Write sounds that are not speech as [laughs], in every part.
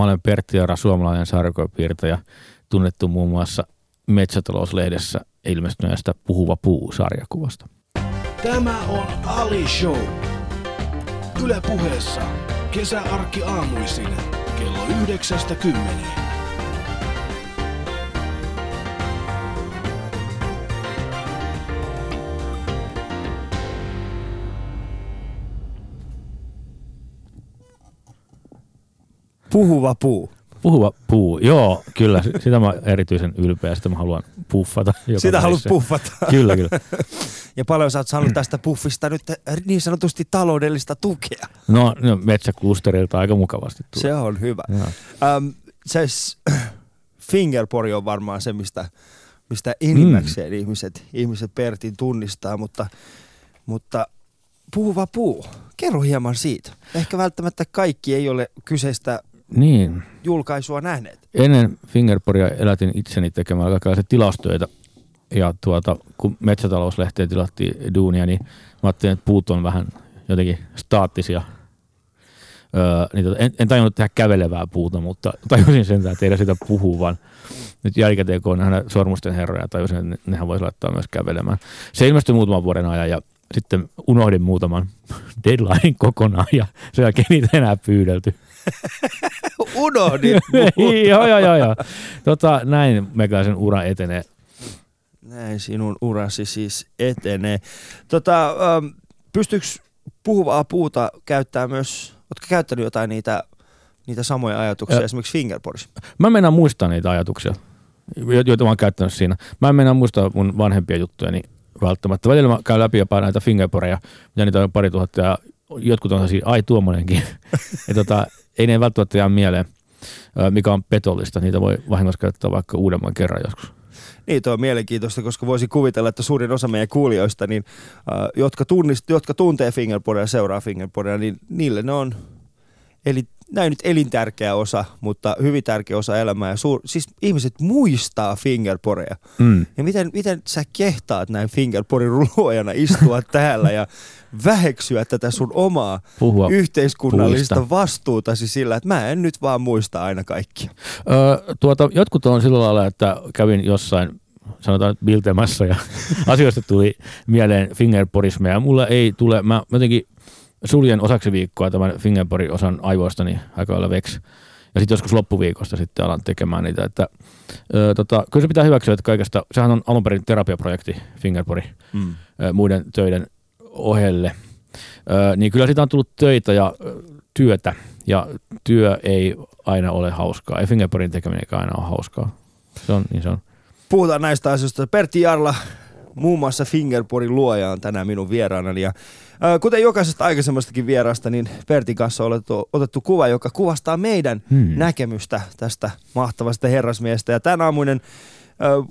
Mä olen Pertti Jara, suomalainen sarjakuvapiirtäjä, tunnettu muun muassa Metsätalouslehdessä ilmestyneestä Puhuva puu-sarjakuvasta. Tämä on Ali Show. Yle puheessa kesäarkki aamuisin kello 9.10. Puhuva puu. Puhuva puu, joo, kyllä, sitä mä erityisen ylpeä, sitä mä haluan puffata. Sitä haluat puffata. [laughs] Kyllä, kyllä. [laughs] Ja paljon sä oot saanut tästä puffista nyt niin sanotusti taloudellista tukea. No, no metsäklusterilta aika mukavasti tulee. Se on hyvä. Ähm, se [clears throat] fingerpori on varmaan se, mistä, mistä enimmäkseen mm. ihmiset, ihmiset Pertin tunnistaa, mutta, mutta puhuva puu. Kerro hieman siitä. Ehkä välttämättä kaikki ei ole kyseistä Niin, julkaisua nähneet. ennen Fingerporia elätin itseni tekemällä kaikenlaisia tilastoita. Ja tuota, kun metsätalouslehteen tilattiin duunia, niin mä ajattelin, että puut on vähän jotenkin staattisia. Öö, niin tota, en, en tajunnut tehdä kävelevää puuta, mutta tajusin sen, että tehdä sitä puhuvan. Nyt jälkikäteen, kun on nähdä sormusten herroja, tajusin, että ne- nehän voisi laittaa myös kävelemään. Se ilmestyi muutaman vuoden ajan ja sitten unohdin muutaman [laughs] deadline kokonaan ja sen jälkeen niitä enää pyydelty. [laughs] Unohdin. [laughs] joo, joo, joo, joo. Tota, näin meikäläisen ura etenee. Näin sinun urasi siis etenee. Tota, ähm, pystyykö puhuvaa puuta käyttää myös, ootko käyttänyt jotain niitä, niitä samoja ajatuksia Ö- esimerkiksi fingerporissa? Mä en mennä muistaa niitä ajatuksia, jo- joita mä oon käyttänyt siinä. Mä en mennä muistaa mun vanhempia juttuja niin välttämättä. Välillä mä käyn läpi jopa näitä fingerporeja, mitä niitä on pari tuhatta ja jotkut on sellaisia, ai tuommoinenkin. [laughs] ja tota, ei ne välttämättä jää mieleen, mikä on petollista. Niitä voi vahingossa käyttää vaikka uudemman kerran joskus. Niin, tuo on mielenkiintoista, koska voisi kuvitella, että suurin osa meidän kuulijoista, niin, jotka, tunnist, jotka tuntee fingerboardia ja seuraa fingerboardia, niin niille ne on eli näin nyt elintärkeä osa, mutta hyvin tärkeä osa elämää. Ja suur, siis ihmiset muistaa fingerporeja. Mm. Ja miten, miten sä kehtaat näin fingerporin luojana istua [laughs] täällä ja väheksyä tätä sun omaa Puhua yhteiskunnallista puista. vastuutasi sillä, että mä en nyt vaan muista aina kaikkia. Öö, tuota, jotkut on sillä lailla, että kävin jossain sanotaan nyt biltemässä ja [laughs] asioista tuli mieleen fingerporismeja. ja Mulla ei tule, mä jotenkin suljen osaksi viikkoa tämän fingerpori-osan aivoistani aika lailla veksi. Ja sitten joskus loppuviikosta sitten alan tekemään niitä. Että, öö, tota, kyllä se pitää hyväksyä, että kaikesta, sehän on alun perin terapiaprojekti Fingerpori Mm. ö, muiden töiden ohelle. Ö, niin kyllä siitä on tullut töitä ja ö, työtä, ja työ ei aina ole hauskaa. Ei fingerporin tekeminen aina ole hauskaa. Se on, niin se on. Puhutaan näistä asioista. Pertti Jarla, muun muassa Fingerporin luoja on tänään minun vieraanani. Ja, kuten jokaisesta aikaisemmastakin vieraasta, niin Pertin kanssa on otettu, otettu kuva, joka kuvastaa meidän Hmm. näkemystä tästä mahtavasta herrasmiestä. Ja tämän aamuinen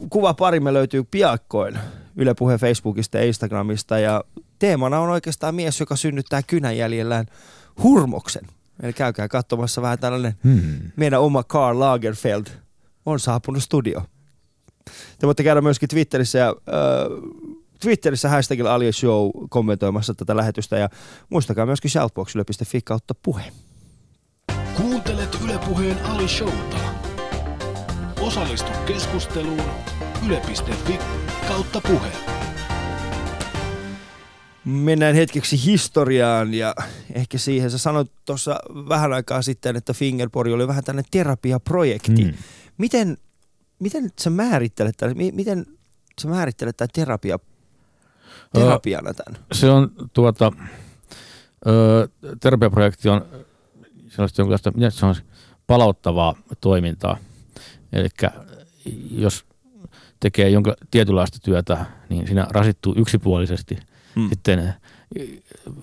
kuva parimme löytyy piakkoin Yle Puhe Facebookista ja Instagramista. Ja teemana on oikeastaan mies, joka synnyttää kynänjäljellään hurmoksen. Eli käykää katsomassa vähän tällainen Hmm. meidän oma Karl Lagerfeld on saapunut studio. Te voitte käydä myöskin Twitterissä ja äh, Twitterissä hashtagilla Alia Show kommentoimassa tätä lähetystä ja muistakaa myöskin shoutbox.yle.fi kautta puhe. Kuuntelet Ylepuheen Ali Showta. Osallistu keskusteluun yle.fi kautta puhe. Mennään hetkeksi historiaan ja ehkä siihen. Sä sanoit tuossa vähän aikaa sitten, että Fingerpori oli vähän tällainen terapiaprojekti. Hmm. Miten, miten sä määrittelet tämän, mi- miten sä määrittelet tämän terapia, terapiana tämän? Se on tuota, ö, terapiaprojekti on sellaista jonkinlaista, se on, palauttavaa toimintaa. Eli jos tekee jonkin tietynlaista työtä, niin siinä rasittuu yksipuolisesti. Hmm. Sitten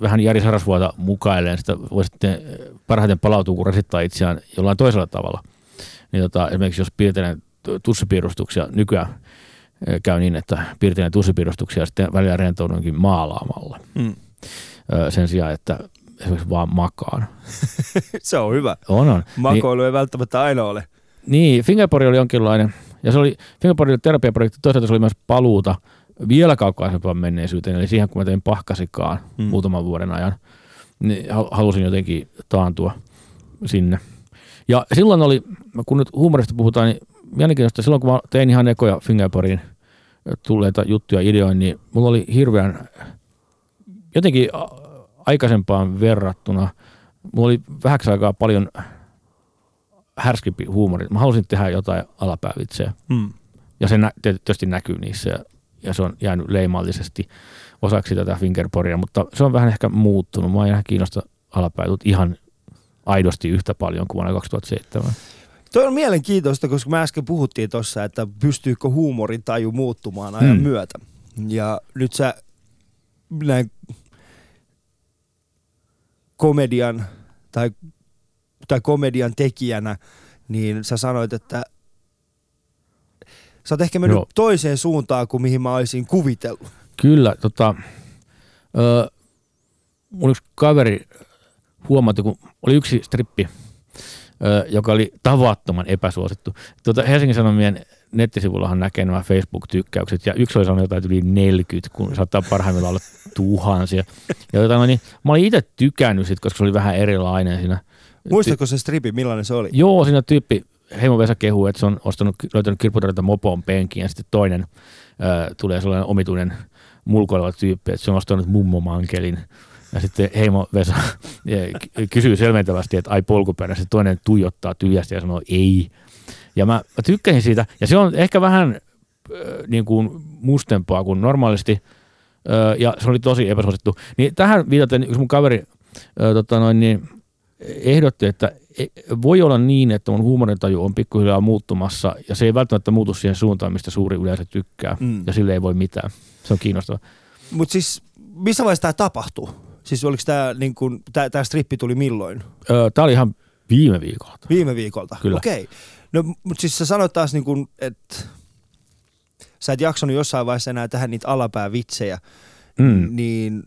vähän Jari Sarasvuota mukailen, sitä voi sitten parhaiten palautua, kun rasittaa itseään jollain toisella tavalla. Niin tota, esimerkiksi jos piirtelen tu- tussipiirustuksia, nykyään käy niin, että piirtelen tussipiirustuksia ja sitten välillä rentoudunkin maalaamalla. Mm. Sen sijaan, että esimerkiksi vaan makaan. [laughs] Se on hyvä. On, on. Niin, Makoilu ei välttämättä aina ole. niin, Fingerpori oli jonkinlainen, ja se oli, Fingerpori oli terapiaprojekti, toisaalta se oli myös paluuta vielä kaukaisempaan menneisyyteen, eli siihen kun mä tein pahkasikaan Mm. muutaman vuoden ajan, niin hal- halusin jotenkin taantua sinne. Ja silloin oli, kun nyt huumorista puhutaan, niin mielenkiintoista, silloin kun mä tein ihan ekoja Fingerporin tulleita juttuja ideoin, niin mulla oli hirveän jotenkin aikaisempaan verrattuna, mulla oli vähäksi aikaa paljon härskimpi huumori. Mä halusin tehdä jotain alapäävitsejä Mm. ja se nä- tietysti näkyy niissä ja, ja se on jäänyt leimallisesti osaksi tätä fingerporia, mutta se on vähän ehkä muuttunut. Mä en enää kiinnosta alapäätut ihan aidosti yhtä paljon kuin vuonna 2007. Toi on mielenkiintoista, koska me äsken puhuttiin tuossa, että pystyykö huumorin taju muuttumaan ajan Hmm. myötä. Ja nyt sä näin komedian tai, tai komedian tekijänä, niin sä sanoit, että sä oot ehkä mennyt Joo. toiseen suuntaan kuin mihin mä olisin kuvitellut. Kyllä, tota, ö, mun yksi kaveri huomasi, kun oli yksi strippi, joka oli tavattoman epäsuosittu. Tuota, Helsingin Sanomien nettisivullahan näkee nämä Facebook-tykkäykset, ja yksi oli sanonut jotain yli 40, kun saattaa parhaimmillaan olla tuhansia. Ja jotain, niin mä olin itse tykännyt sit, koska se oli vähän erilainen siinä. Muistatko se stripi, millainen se oli? Joo, siinä tyyppi, Heimo Vesa kehuu, että se on ostanut, löytänyt kirpputorilta mopon penkin ja sitten toinen ö, tulee sellainen omituinen mulkoileva tyyppi, että se on ostanut mummomankelin. Ja sitten Heimo Vesa [laughs] ky- kysyy selventävästi, että ai polkupyörä, se toinen tuijottaa tyhjästi ja sanoo ei. Ja mä, mä tykkäsin siitä, ja se on ehkä vähän ö, niin kuin mustempaa kuin normaalisti, ö, ja se oli tosi epäsuosittu. Niin tähän viitaten yksi mun kaveri ö, tota noin, niin, ehdotti, että e- voi olla niin, että mun huumorintaju on pikkuhiljaa muuttumassa ja se ei välttämättä muutu siihen suuntaan, mistä suuri yleisö tykkää Mm. ja sille ei voi mitään. Se on kiinnostavaa. Mutta siis missä vaiheessa tämä tapahtui? Siis oliko tämä niin kun, tää, tää strippi tuli milloin? Öö, Tämä oli ihan viime viikolta. Viime viikolta? Kyllä. Okei. No mutta siis sä sanoit taas niin kun, että sä et jaksanut jossain vaiheessa enää tehdä niitä alapäävitsejä, Mm. niin...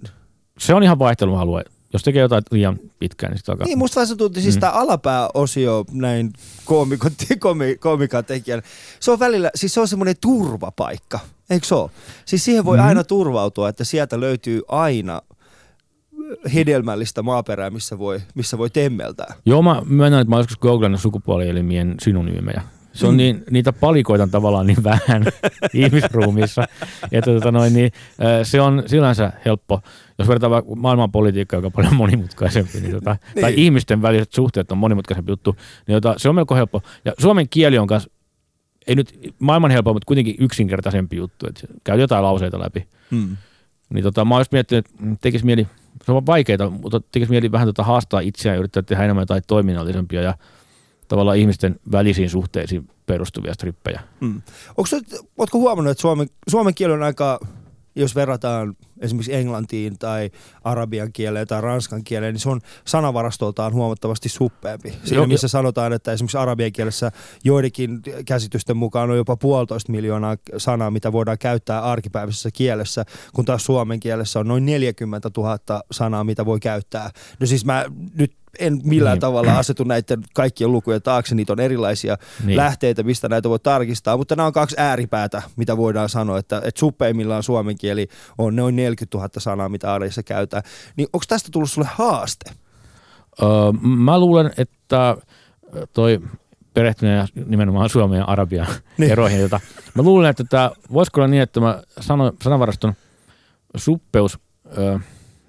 Se on ihan vaihtelun alue. Jos tekee jotain liian pitkään, niin sitten alkaa. Niin musta se tunti, siis Mm. tämä alapääosio näin koomikon, [laughs] komi, koomikan tekijän, se on välillä, siis se on semmoinen turvapaikka, eikö se ole? Siis siihen voi Mhm. aina turvautua, että sieltä löytyy aina hedelmällistä maaperää, missä voi, missä voi temmeltää. Joo, mä myönnän, että mä oon joskus googlannut sukupuolielimien synonyymejä. Se on Mm. niin, niitä palikoita on tavallaan niin vähän [laughs] ihmisruumissa, että tota noin, niin, se on sillänsä helppo. Jos vertaa vaikka maailman politiikkaa, joka on paljon monimutkaisempi, niin tota, [laughs] niin. tai ihmisten väliset suhteet on monimutkaisempi juttu, niin tota, se on melko helppo. Ja suomen kieli on kanssa, ei nyt maailman helppo, mutta kuitenkin yksinkertaisempi juttu, että käy jotain lauseita läpi. Hmm. Niin tota, mä olisin miettinyt, että tekisi mieli, se on vaikeaa, mutta tekisi mieli vähän tota haastaa itseään ja yrittää tehdä enemmän jotain toiminnallisempia ja tavallaan ihmisten välisiin suhteisiin perustuvia strippejä. Mm. Ootko huomannut, että suomen, suomen kieli on aika, jos verrataan esimerkiksi englantiin tai arabian kieleen tai ranskan kieleen, niin se on sanavarastoltaan huomattavasti suppeampi. Siinä missä sanotaan, että esimerkiksi arabian kielessä joidenkin käsitysten mukaan on jopa puolitoista miljoonaa sanaa, mitä voidaan käyttää arkipäiväisessä kielessä, kun taas suomen kielessä on noin 40 000 sanaa, mitä voi käyttää. No siis mä nyt en millään Niin. tavalla asetu näiden kaikkien lukujen taakse, niitä on erilaisia Niin. lähteitä, mistä näitä voi tarkistaa, mutta nämä on kaksi ääripäätä, mitä voidaan sanoa, että, että suppeimmillaan suomen kieli on noin 40 000 sanaa, mitä arjessa käytetään. Niin onko tästä tullut sulle haaste? Öö, mä luulen, että toi perehtyneen nimenomaan Suomen ja Arabian Niin. eroihin. Jota, mä luulen, että tämä voisiko olla niin, että mä sano, sanavaraston suppeus öö,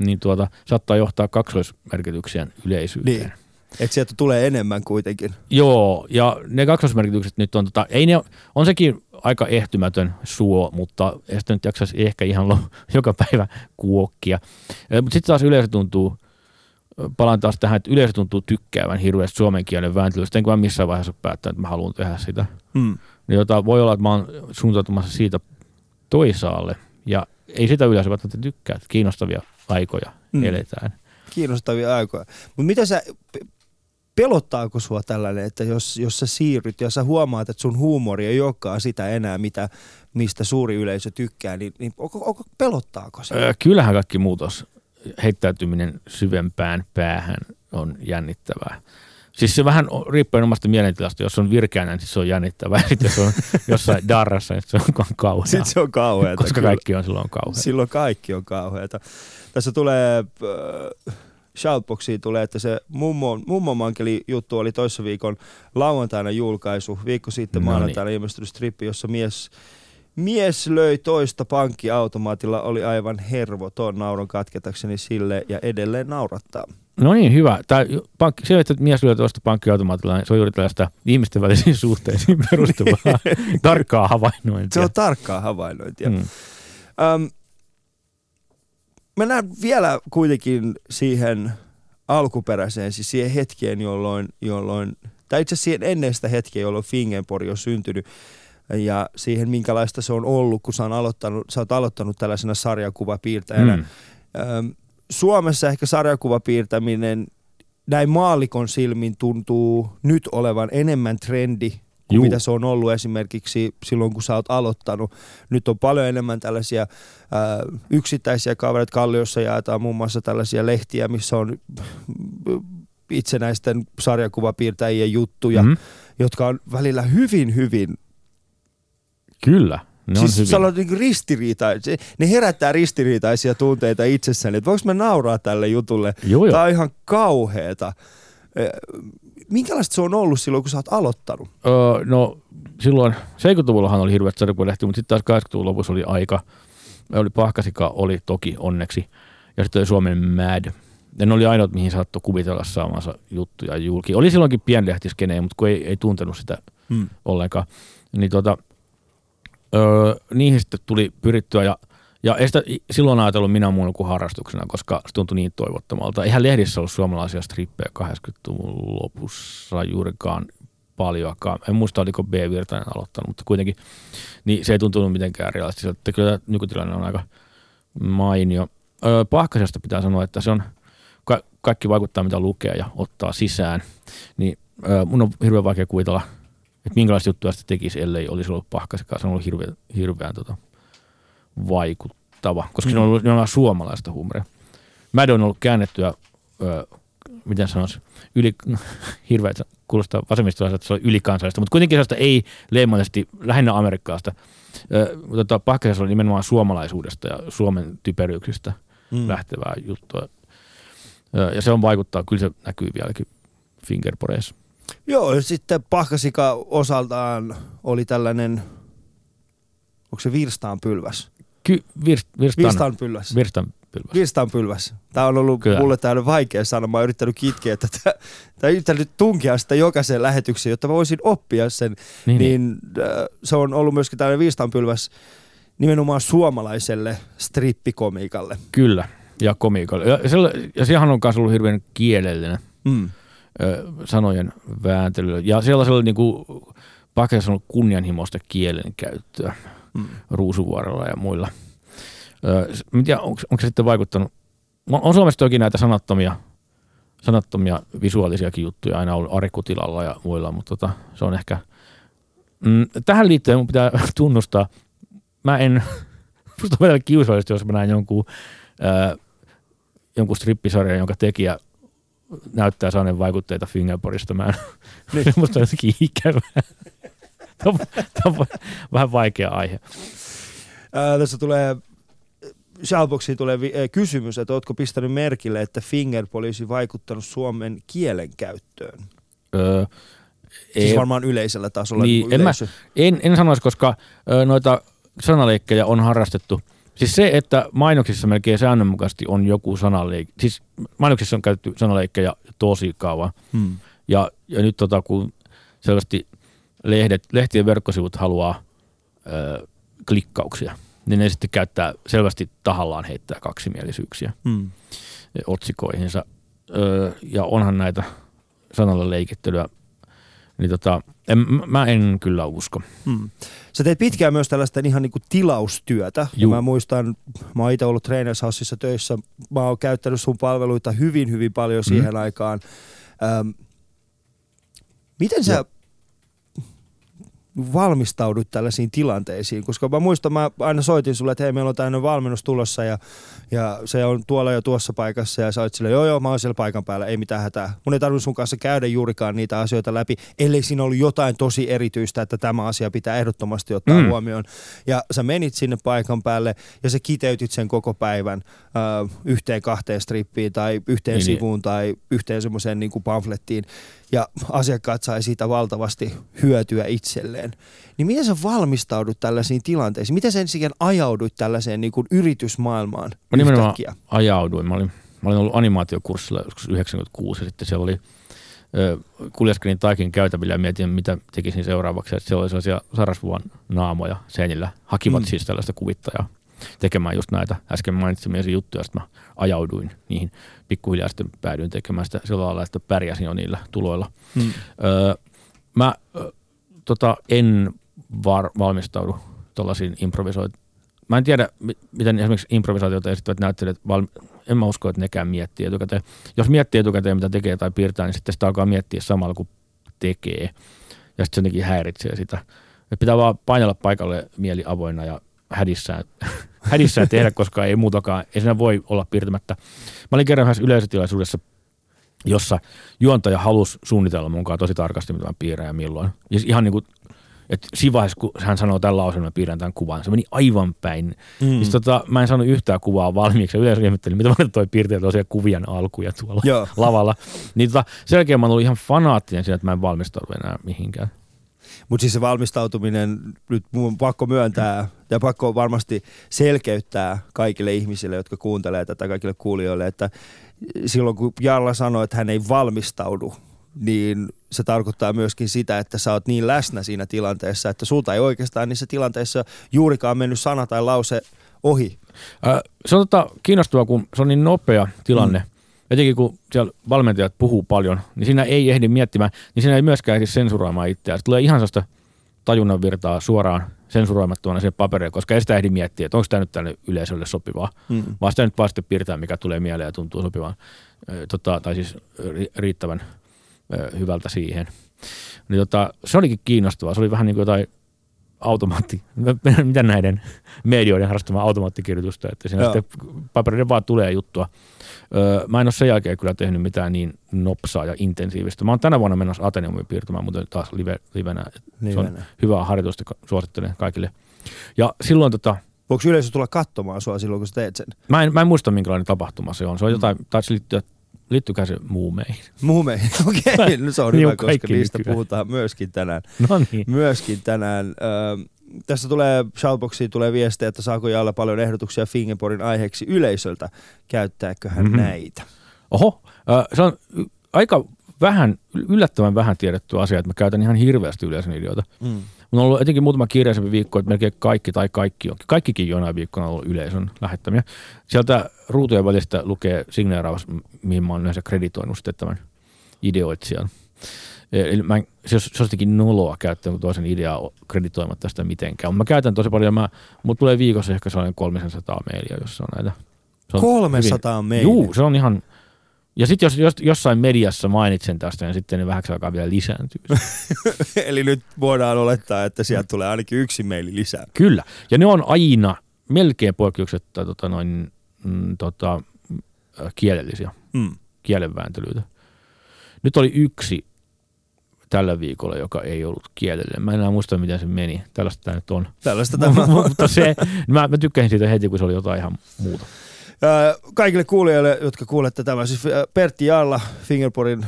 niin tuota, saattaa johtaa kaksoismerkityksien yleisyyteen. Niin. Että sieltä tulee enemmän kuitenkin. Joo, ja ne kaksoismerkitykset nyt on, tota, ei ne, on sekin aika ehtymätön suo, mutta ei sitä nyt jaksaisi ehkä ihan lo, [laughs] joka päivä kuokkia. Mutta sitten taas yleisö tuntuu, palaan taas tähän, että yleisö tuntuu tykkäävän hirveästi suomen kielen vääntelystä, enkä mä missään vaiheessa päättänyt, että mä haluan tehdä sitä. Hmm. Niin jota, voi olla, että mä oon suuntautumassa siitä toisaalle, ja ei sitä yleisö välttämättä tykkää, että kiinnostavia aikoja Mm. eletään. Kiinnostavia aikoja. Mutta mitä sä, pe- pelottaako sua tällainen, että jos, jos sä siirryt ja sä huomaat, että sun huumori ei olekaan sitä enää, mitä, mistä suuri yleisö tykkää, niin, niin onko, onko, pelottaako se? Ö, Kyllähän kaikki muutos, heittäytyminen syvempään päähän on jännittävää. Siis se vähän riippuu omasta mielentilasta. Jos on virkeänä, niin se on jännittävää. [laughs] Sitten jos on jossain darrassa, niin se on kauheaa. Sitten se on kauheata. Koska kyllä. kaikki on silloin kauheaa. Silloin kaikki on kauheata. Tässä tulee äh, shoutboxiin tulee, että se mummo, mummomankeli juttu oli toissa viikon lauantaina julkaisu. Viikko sitten No niin. maanantaina ilmestynyt strippi, jossa mies, mies löi toista pankkiautomaatilla. Oli aivan hervoton nauron katketakseni sille ja edelleen naurattaa. No niin, hyvä. Tää, pankki, se, että mies lyö tuosta pankkiautomaatilla, niin se on juuri tällaista ihmisten välisiin [laughs] suhteisiin perustuvaa [laughs] tarkkaa havainnointia. Se on tarkkaa havainnointia. mm. Öm, mennään vielä kuitenkin siihen alkuperäiseen, siis siihen hetkeen, jolloin, jolloin tai itse asiassa siihen ennen sitä hetkeä, jolloin Fingenpori on syntynyt ja siihen, minkälaista se on ollut, kun sä, on aloittanut, sä oot aloittanut tällaisena sarjakuvapiirtäjänä. Mm. Öm, Suomessa ehkä sarjakuvapiirtäminen näin maalikon silmin tuntuu nyt olevan enemmän trendi kuin Juu. mitä se on ollut esimerkiksi silloin, kun sä oot aloittanut. Nyt on paljon enemmän tällaisia ää, yksittäisiä kavereita. Kalliossa jaetaan muun muassa tällaisia lehtiä, missä on itsenäisten sarjakuvapiirtäjien juttuja, Mhm. jotka on välillä hyvin, hyvin Kyllä, ne siis on hyvin. sanotaan niin ristiriitaisia. Ne herättää ristiriitaisia tunteita itsessäni, että voiko mä nauraa tälle jutulle. Joo, joo. Tämä on ihan kauheeta. Minkälaista se on ollut silloin, kun sä oot aloittanut? Öö, no silloin 70-luvullahan oli hirveät sarjakuvalehti, mutta sitten taas 80-luvun lopussa oli aika. Oli Pahkasika, oli toki onneksi. Ja sitten oli Suomen Mad. Ja ne oli ainoat, mihin saattoi kuvitella saamansa juttuja julki. Oli silloinkin pienlehtiskenejä, mutta kun ei, ei tuntenut sitä Hmm. ollenkaan. Niin tota, öö, niihin sitten tuli pyrittyä ja, ja ei sitä silloin ajatellut minä muun kuin harrastuksena, koska se tuntui niin toivottomalta. Eihän lehdissä ollut suomalaisia strippejä 80-luvun lopussa juurikaan paljoakaan. En muista, oliko B. Virtanen aloittanut, mutta kuitenkin niin se ei tuntunut mitenkään realistiselta. Kyllä nykytilanne on aika mainio. Öö, Pahkasesta pitää sanoa, että se on ka- kaikki vaikuttaa, mitä lukee ja ottaa sisään. Niin öö, mun on hirveän vaikea kuvitella, että minkälaista juttua sitä tekisi, ellei olisi ollut Pahkasikaan. Se on ollut hirveän, hirveän tota, vaikuttava, koska mm. se on ollut jollain suomalaista huumoria. Mad on ollut käännettyä, öö, miten sanoisi, yli, [laughs] hirveä, kuulostaa vasemmistolaiselta, että se on ylikansallista, mutta kuitenkin sellaista ei leimallisesti, lähinnä amerikkalaista. Öö, tota, Pahkasessa oli nimenomaan suomalaisuudesta ja Suomen typeryyksistä Mm. lähtevää juttua. Öö, Ja se on vaikuttaa, kyllä se näkyy vieläkin fingerporeissa. Joo, ja sitten Pahkasika osaltaan oli tällainen, onko se virstaan pylväs? Ky, virst, virstan, Virstaan pylväs. virstan pylväs. Virstaan pylväs. Tämä on ollut Kyllä. mulle täyden vaikea sana. Mä oon yrittänyt kitkeä tätä, tai yrittänyt tunkea sitä jokaiseen lähetykseen, jotta mä voisin oppia sen. Niin, niin. Niin äh, se on ollut myöskin tällainen viirstanpylväs nimenomaan suomalaiselle strippikomiikalle. Kyllä, ja komiikolle. Ja, sella- ja sehän on myös ollut hirveän kielellinen Mm. Ö, sanojen vääntely. Ja sellaisella niin kuin, Pakessa on kunnianhimoista kielenkäyttöä Mm. Ruusuvuorella ja muilla. Ö, s- en tiedä, onko, onko se sitten vaikuttanut. On Suomessa toki näitä sanattomia, sanattomia visuaalisiakin juttuja aina ollut Arikutilalla ja muilla, mutta tota, se on ehkä... Mm, tähän liittyen mun pitää [laughs] tunnustaa, mä en, [laughs] musta on vielä kiusallista, jos mä näen jonkun, ää, jonkun strippisarjan, jonka tekijä näyttää saaneen vaikutteita Fingerporista. Mä en, niin. [laughs] musta on jotenkin ikävää. [laughs] Tämä on, tämä on vähän vaikea aihe. Ää, tässä tulee Shoutboxiin tulee vi- äh, kysymys, että ootko pistänyt merkille, että Fingerpol olisi vaikuttanut Suomen kielen käyttöön? Öö, Siis ei- varmaan yleisellä tasolla. Niin, kuin en mä-. En, en sanoisi, koska noita sanaleikkejä on harrastettu. Siis se, että mainoksissa melkein säännönmukaisesti on joku sanaleikki. Siis mainoksissa on käytetty sanaleikkejä tosi kauan. Hmm. Ja, ja nyt tota, kun selvästi lehdet, lehtien verkkosivut haluaa ö, klikkauksia, niin ne sitten käyttää selvästi tahallaan heittää kaksimielisyyksiä Hmm. otsikoihinsa. Ö, ja onhan näitä sanalla leikittelyä. Niin tota, en, mä en kyllä usko. Hmm. Sä teet pitkään myös tällaista ihan niinku tilaustyötä. Ja Juu. mä muistan, mä oon itse ollut Trainers Houseissa töissä. Mä oon käyttänyt sun palveluita hyvin, hyvin paljon siihen aikaan. Ähm, miten sä, Joo. Valmistaudut tällaisiin tilanteisiin? Koska mä muistan, mä aina soitin sulle, että hei, meillä on tämmöinen valmennus tulossa ja, ja se on tuolla jo tuossa paikassa ja sä oot silleen, joo joo, mä oon siellä paikan päällä, ei mitään hätää. Mun ei tarvitse sun kanssa käydä juurikaan niitä asioita läpi, ellei siinä ollut jotain tosi erityistä, että tämä asia pitää ehdottomasti ottaa mm. huomioon. Ja sä menit sinne paikan päälle ja sä kiteytit sen koko päivän äh, yhteen kahteen strippiin tai yhteen niin, niin. sivuun niin. tai yhteen semmoiseen niin pamflettiin ja asiakkaat sai siitä valtavasti hyötyä itselleen. Niin miten sä valmistaudut tällaisiin tilanteisiin? Miten sä ensin ajauduit tällaiseen niin kuin yritysmaailmaan Mä nimenomaan ajauduin. Mä olin, mä olin ollut animaatiokurssilla joskus 96 ja sitten siellä oli kuljeskelin taikin käytävillä ja mietin, mitä tekisin seuraavaksi. Että siellä oli sellaisia sarasvuon naamoja seinillä. Hakivat mm. siis tällaista kuvittajaa tekemään just näitä äsken mainitsemiesi juttuja, sitten mä ajauduin niihin pikkuhiljaa sitten päädyin tekemään sitä sillä lailla, että pärjäsin jo niillä tuloilla. Hmm. Öö, mä tota, en var, valmistaudu tuollaisiin improvisoit. Mä en tiedä, miten esimerkiksi improvisaatioita esittävät näyttelijät, val... en mä usko, että nekään miettii etukäteen. Jos miettii etukäteen, mitä tekee tai piirtää, niin sitten sitä alkaa miettiä samalla kuin tekee. Ja sitten se jotenkin häiritsee sitä. Et pitää vaan painella paikalle mieli avoinna ja hädissään, [laughs] hädissään tehdä, koska ei muutakaan, ei siinä voi olla piirtämättä. Mä olin kerran yhdessä yleisötilaisuudessa, jossa juontaja halusi suunnitella mukaan tosi tarkasti, mitä mä piirrän ja milloin. Ja ihan niin kuin, että siinä vaiheessa, kun hän sanoo tällä lauseella, mä piirrän tämän kuvan, se meni aivan päin. Mm. Siis tota, mä en saanut yhtään kuvaa valmiiksi, ja yleensä ihmettelin, mitä mä toi piirteet tosiaan kuvien alkuja tuolla Joo. [laughs] lavalla. Niin tota, sen jälkeen mä olin ihan fanaattinen siinä, että mä en valmistaudu enää mihinkään. Mutta siis se valmistautuminen, nyt mun on pakko myöntää ja pakko varmasti selkeyttää kaikille ihmisille, jotka kuuntelee tätä, kaikille kuulijoille, että silloin kun Jalla sanoi, että hän ei valmistaudu, niin se tarkoittaa myöskin sitä, että sä oot niin läsnä siinä tilanteessa, että sulta ei oikeastaan niissä tilanteissa juurikaan mennyt sana tai lause ohi. Äh, se on tota kiinnostavaa, kun se on niin nopea tilanne, mm etenkin kun siellä valmentajat puhuu paljon, niin siinä ei ehdi miettimään, niin siinä ei myöskään ehdi sensuroimaan itseään. Se tulee ihan sellaista tajunnan virtaa suoraan sensuroimattomana siihen paperille, koska ei sitä ehdi miettiä, että onko tämä nyt tänne yleisölle sopivaa, mm. vaan sitä nyt vaan sitten piirtää, mikä tulee mieleen ja tuntuu sopivaan, tota, tai siis riittävän hyvältä siihen. Niin tota, se olikin kiinnostavaa. Se oli vähän niin kuin jotain automaatti, [laughs] mitä näiden medioiden harrastamaa automaattikirjoitusta, että siinä Joo. sitten paperille vaan tulee juttua. Öö, mä en ole sen jälkeen kyllä tehnyt mitään niin nopsaa ja intensiivistä. Mä oon tänä vuonna menossa Ateneumiin piirtämään, mutta taas live, livenä. livenä. Se on hyvää harjoitusta, suosittelen kaikille. Ja silloin tota, Voiko yleisö tulla katsomaan sua silloin, kun sä teet sen? Mä en, mä en muista, minkälainen tapahtuma se on. Se on jotain, mm. taisi liittyä Liittyykää se muumeihin? Muumeihin, [laughs] okei. Okay. No se on hyvä, koska niistä nykyään. puhutaan myöskin tänään. [laughs] No niin. Myöskin tänään. Ö, tässä tulee, Shoutboxiin tulee viestejä, että saako Jalla paljon ehdotuksia Fingerporin aiheeksi yleisöltä. Käyttääkö hän mm-hmm. näitä? Oho, äh, se on aika vähän, yllättävän vähän tiedetty asia, että mä käytän ihan hirveästi yleisön ideoita. Mm. Mun on ollut etenkin muutama kirjaisempi viikko, että melkein kaikki tai kaikki on, kaikkikin jonain viikkona ollut yleisön lähettämiä. Sieltä ruutujen välistä lukee signeeraus, mihin mä oon yleensä kreditoinut sitten tämän ideoitsijan. Eli mä en, se, olisi jotenkin noloa käyttää toisen ideaa kreditoimatta sitä mitenkään. Mä käytän tosi paljon, mä, mut tulee viikossa ehkä sellainen 300 mailia, jossa on näitä. Se on 300 hyvin, mailia? Juu, se on ihan, ja sitten jos, jos jossain mediassa mainitsen tästä, niin sitten ne vähäksi aikaa vielä lisääntyy. [laughs] Eli nyt voidaan olettaa, että sieltä tulee ainakin yksi maili lisää. Kyllä. Ja ne on aina melkein poikkeuksetta tota noin, mm, tota, kielellisiä, mm. kielenvääntelyitä. Nyt oli yksi tällä viikolla, joka ei ollut kielellinen. Mä en enää muista, miten se meni. Tällaista tämä nyt on. Tällaista tämä [laughs] on. Mutta se, mä, mä tykkäsin siitä heti, kun se oli jotain ihan muuta kaikille kuulijoille, jotka kuulette tämän, siis Pertti Jaalla, Fingerporin,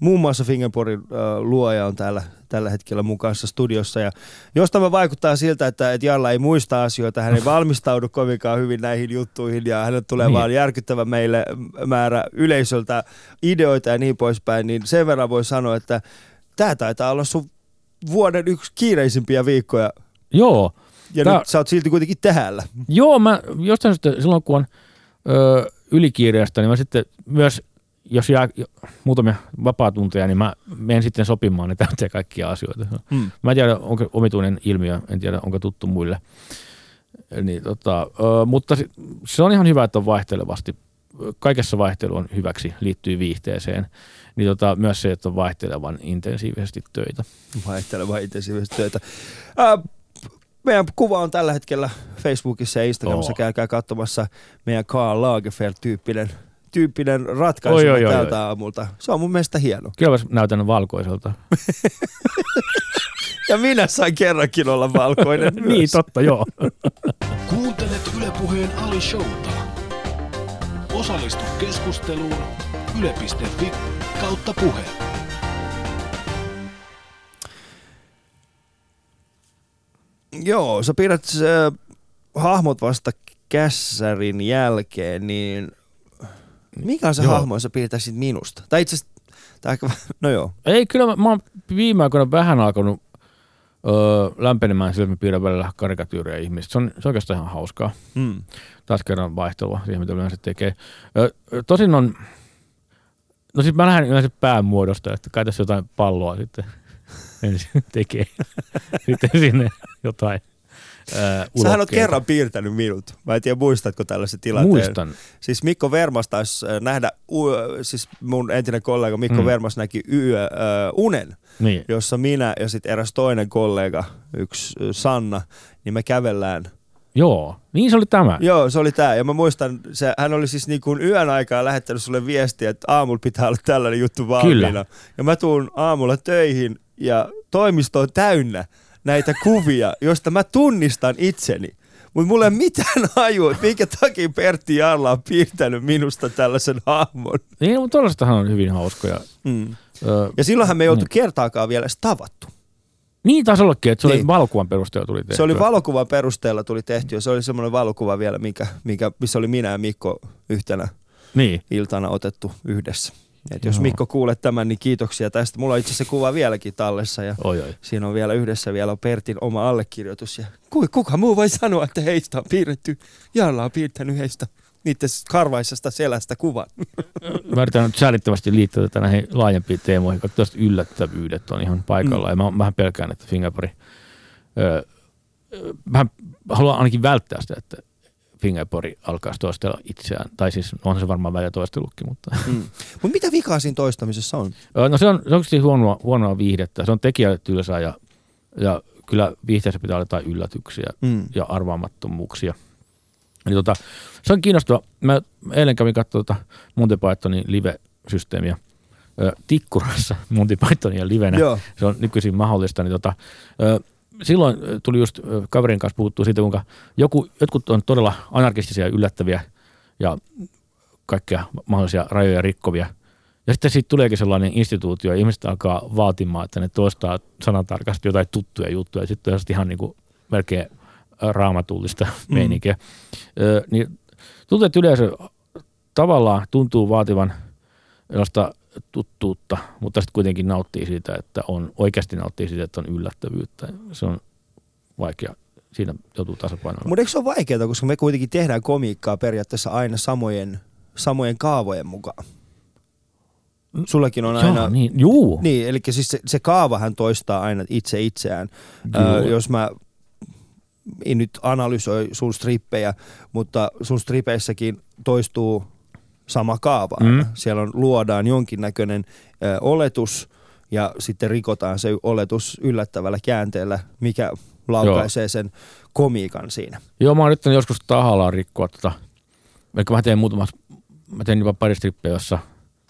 muun muassa Fingerporin luoja on täällä tällä hetkellä mukaan studiossa. Ja jos tämä vaikuttaa siltä, että, että Jalla ei muista asioita, hän ei [laughs] valmistaudu kovinkaan hyvin näihin juttuihin ja hänet tulee niin. vaan järkyttävä meille määrä yleisöltä ideoita ja niin poispäin, niin sen verran voi sanoa, että tämä taitaa olla sun vuoden yksi kiireisimpiä viikkoja. Joo. Ja Tää... nyt sä oot silti kuitenkin täällä. Joo, mä jostain silloin kun on öö, ylikiireestä, niin mä sitten myös, jos jää muutamia vapaatunteja, niin mä menen sitten sopimaan ne täyteen kaikkia asioita. Hmm. Mä en tiedä, onko omituinen ilmiö, en tiedä, onko tuttu muille. Niin, tota, öö, mutta se on ihan hyvä, että on vaihtelevasti kaikessa vaihtelu on hyväksi, liittyy viihteeseen. Niin tota, myös se, että on vaihtelevan intensiivisesti töitä. Vaihtelevan intensiivisesti töitä. Ää, meidän kuva on tällä hetkellä Facebookissa ja Instagramissa. Oo. Käykää katsomassa meidän Karl Lagerfeld-tyyppinen tyyppinen ratkaisu Oi, oi, oi, tältä oi. aamulta. Se on mun mielestä hieno. Kyllä mä näytän valkoiselta. [laughs] Ja minä sain kerrankin olla valkoinen [laughs] niin, totta, joo. [laughs] Kuuntelet Ylepuheen Ali Showta. Osallistu keskusteluun yle.fi kautta puhe. Joo, sä pidät äh, hahmot vasta kässärin jälkeen, niin mikä on se Joo. hahmo, jos sä pidetäisit minusta? Tai itse asiassa, no joo. Ei, kyllä mä, mä oon viime aikoina vähän alkanut öö, lämpenemään sillä, että mä piirrän välillä karikatyyrejä ihmisistä. Se on, se on oikeastaan ihan hauskaa. Mm. Taas kerran vaihtelua siihen, mitä yleensä tekee. Ö, tosin on, no siis mä lähden yleensä päämuodosta, että kai tässä jotain palloa sitten ensin [laughs] tekee. sitten sinne jotain ö, Sähän kerran piirtänyt minut. Mä en tiedä, muistatko tällaisen tilanteen. Muistan. Siis Mikko Vermas taisi äh, nähdä, siis mun entinen kollega Mikko Mm. Vermas näki yö, äh, unen, Niin. jossa minä ja sitten eräs toinen kollega, yksi Sanna, niin me kävellään. Joo, niin se oli tämä. Joo, se oli tää. Ja mä muistan, se, hän oli siis niin kuin yön aikaa lähettänyt sulle viestiä, että aamulla pitää olla tällainen juttu valmiina. Kyllä. Ja mä tuun aamulla töihin ja toimisto on täynnä näitä kuvia, joista mä tunnistan itseni. Mutta mulla ei ole mitään hajua, että minkä takia Pertti Jarla on piirtänyt minusta tällaisen hahmon. Niin, mutta tuollaistahan on hyvin hauskoja. Mm. Ö, Ja silloinhan me ei oltu Niin. kertaakaan vielä edes tavattu. niin taisi ollakin, että se oli Niin. valokuvan perusteella tuli tehtyä. Se oli valokuvan perusteella tuli tehty ja se oli semmoinen valokuva vielä, mikä, mikä, missä oli minä ja Mikko yhtenä Niin. iltana otettu yhdessä. Et jos Joo. Mikko kuulet tämän, niin kiitoksia tästä. Mulla on itse asiassa kuva vieläkin tallessa ja Oi, oi. siinä on vielä yhdessä vielä on Pertin oma allekirjoitus. Ja ku, kuka muu voi sanoa, että heistä on piirretty, Jarla on piirtänyt heistä niiden karvaisesta selästä kuvan. Mä yritän nyt säälittävästi liittyä tätä näihin laajempiin teemoihin, koska tuosta yllättävyydet on ihan paikallaan. Mm. Ja mä vähän pelkään, että Fingerpori, öö, vähän haluan ainakin välttää sitä, että Fingerpori alkaisi toistella itseään. Tai siis on se varmaan välillä toistelukki, mutta Mm. [laughs] Mutta mitä vikaa siinä toistamisessa on? No se on, se on oikeasti huonoa, huonoa viihdettä. Se on tekijälle tylsää ja, ja kyllä viihteessä pitää olla jotain yllätyksiä Mm. ja arvaamattomuuksia. Eli tota, se on kiinnostava. Mä eilen kävin katsomaan tota Monty Pythonin live-systeemiä ö, Tikkurassa [laughs] Monty Pythonia livenä. Joo. Se on nykyisin mahdollista. Niin tota, ö, silloin ö, tuli just ö, kaverin kanssa puhuttua siitä, kuinka joku, jotkut on todella anarkistisia, yllättäviä ja kaikkea mahdollisia rajoja rikkovia. Ja sitten siitä tuleekin sellainen instituutio, ja ihmiset alkaa vaatimaan, että ne toistaa sanatarkasti jotain tuttuja juttuja, ja sitten on ihan niin kuin melkein raamatullista Mm. meininkiä. Ö, niin tuntuu, että yleisö tavallaan tuntuu vaativan sellaista tuttuutta, mutta sitten kuitenkin nauttii siitä, että on, oikeasti nauttii siitä, että on yllättävyyttä. Se on vaikea. Siinä joutuu tasapainoilemaan. Mutta eikö se ole vaikeaa, koska me kuitenkin tehdään komiikkaa periaatteessa aina samojen, samojen kaavojen mukaan? Sullakin on aina... Joo, niin, juu. Niin, eli siis se, se kaavahan toistaa aina itse itseään. Öö, jos mä en nyt analysoi sun strippejä, mutta sun stripeissäkin toistuu sama kaava. Mm. Siellä on, luodaan jonkinnäköinen ö, oletus ja sitten rikotaan se oletus yllättävällä käänteellä, mikä laukaisee sen komiikan siinä. Joo, mä oon yrittänyt joskus tahallaan rikkoa tota. Vaikka mä tein muutama, mä tein jopa pari strippejä, jossa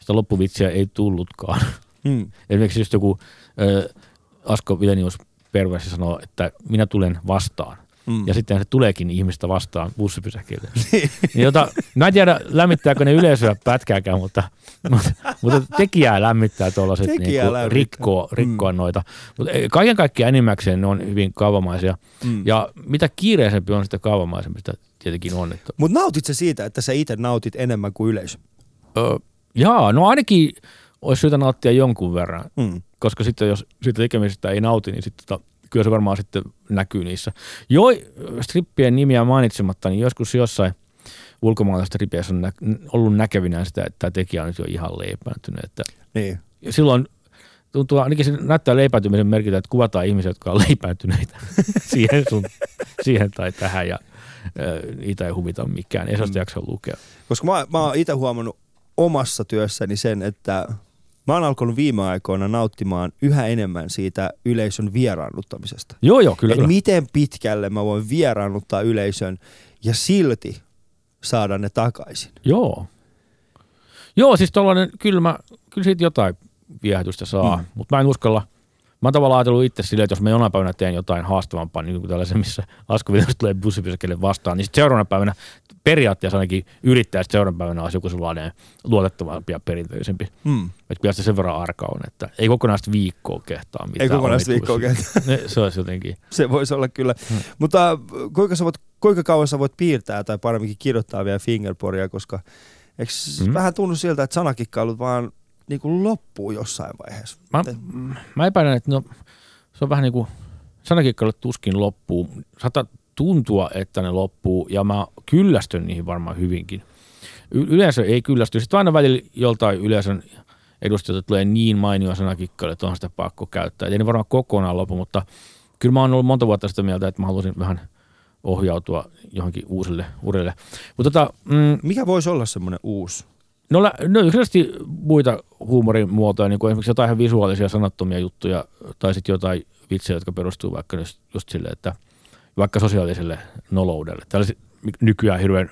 sitä loppuvitsiä ei tullutkaan. Hmm. Esimerkiksi just joku ö, Asko Vilenius Perversi sanoo, että minä tulen vastaan. Mm. Ja sitten se tuleekin ihmistä vastaan bussipysäkille. [laughs] niin, jota, mä en tiedä, lämmittääkö ne yleisöä pätkääkään, mutta, mutta, mutta tekijää lämmittää tuollaiset niin rikkoa, rikkoa mm. noita. Mutta ei, kaiken kaikkiaan enimmäkseen ne on hyvin kaavamaisia. Mm. Ja mitä kiireisempi on, sitä kaavamaisempi sitä tietenkin on. Että, Mutta nautit sä siitä, että sä itse nautit enemmän kuin yleisö? ö, jaa, no ainakin olisi syytä nauttia jonkun verran, Mm. koska sitten jos siitä tekemisestä ei nauti, niin sitten tota, kyllä se varmaan sitten näkyy niissä. Jo strippien nimiä mainitsematta, niin joskus jossain ulkomaalaisessa strippeissä on nä- ollut näkevinään sitä, että tämä tekijä on nyt jo ihan leipääntynyt. Että Niin. silloin tuntuu, ainakin se näyttää leipääntymisen merkitä, että kuvataan ihmisiä, jotka on leipääntyneitä [laughs] siihen, sun, siihen tai tähän. Ja niitä ei huvita mikään. Ei Mm. jaksa lukea. Koska mä, mä oon itse huomannut omassa työssäni sen, että mä oon alkanut viime aikoina nauttimaan yhä enemmän siitä yleisön vieraannuttamisesta. Joo, joo, kyllä. Et kyllä. miten pitkälle mä voin vieraannuttaa yleisön ja silti saada ne takaisin. Joo. Joo, siis tollainen, kyllä, mä, kyllä siitä jotain viehätystä saa, mm. mutta mä en uskalla. Mä oon tavallaan ajatellut itse silleen, että jos mä jonain päivänä teen jotain haastavampaa, niin kuin tällaisen, missä askuvitosta tulee bussipysäkille vastaan, niin sitten seuraavana päivänä periaatteessa ainakin yrittää, että seuraavana päivänä olisi joku sellainen luotettavampi ja perinteisempi. Mm. Että kyllä se sen verran arka on, että ei kokonaista viikkoa kehtaa mitään. Ei kokonaista viikkoa. Ne, se olisi jotenkin. [laughs] Se voisi olla kyllä. Hmm. Mutta äh, kuinka, sä voit, kuinka kauan sä voit piirtää tai paremminkin kirjoittaa vielä fingerboardia, koska eikö Mm. vähän tunnu siltä, että sanakikkailut vaan niin kuin loppuu jossain vaiheessa? Mä, Te- mä epäilen, että no, se on vähän niin kuin sanakikkailu tuskin loppuu. Saattaa tuntua, että ne loppuu ja mä kyllästyn niihin varmaan hyvinkin. Y- yleensä ei kyllästy. Sitten aina välillä joltain yleisön edustajilta tulee niin mainio sanakikkailu, että on sitä pakko käyttää. Et Ei ne varmaan kokonaan lopu, mutta kyllä mä oon ollut monta vuotta sitä mieltä, että mä haluaisin vähän ohjautua johonkin uusille uudelle. Mutta tota, mm, Mikä voisi olla semmoinen uusi? No, no yksinkertaisesti muita huumorin muotoja, niin kuin esimerkiksi jotain ihan visuaalisia sanattomia juttuja, tai sitten jotain vitsejä, jotka perustuu vaikka just, just sille, että vaikka sosiaaliselle noloudelle. Tällaisi nykyään hirveän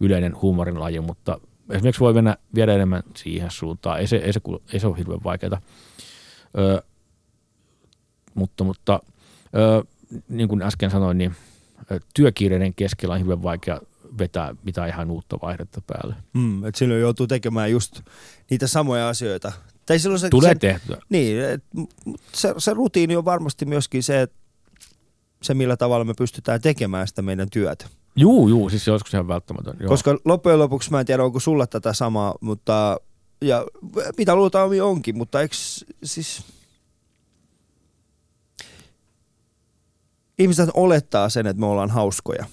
yleinen huumorin laji, mutta esimerkiksi voi mennä viedä enemmän siihen suuntaan. Ei se, ei se, ei se ole hirveän vaikeaa. Öö, mutta mutta öö, niin kuin äsken sanoin, niin työkiireiden keskellä on hirveän vaikea vetää mitään ihan uutta vaihdetta päälle. Mm, että silloin joutuu tekemään just niitä samoja asioita. Tai silloin se, Tulee se, tehtyä. Niin, et, se, se rutiini on varmasti myöskin se, että se millä tavalla me pystytään tekemään sitä meidän työtä. Juu, juu, siis joskus ihan välttämätön. Joo. Koska loppujen lopuksi mä en tiedä, onko sulla tätä samaa, mutta ja mitä luultavasti onkin, mutta eikö siis... Ihmiset olettaa sen, että me ollaan hauskoja.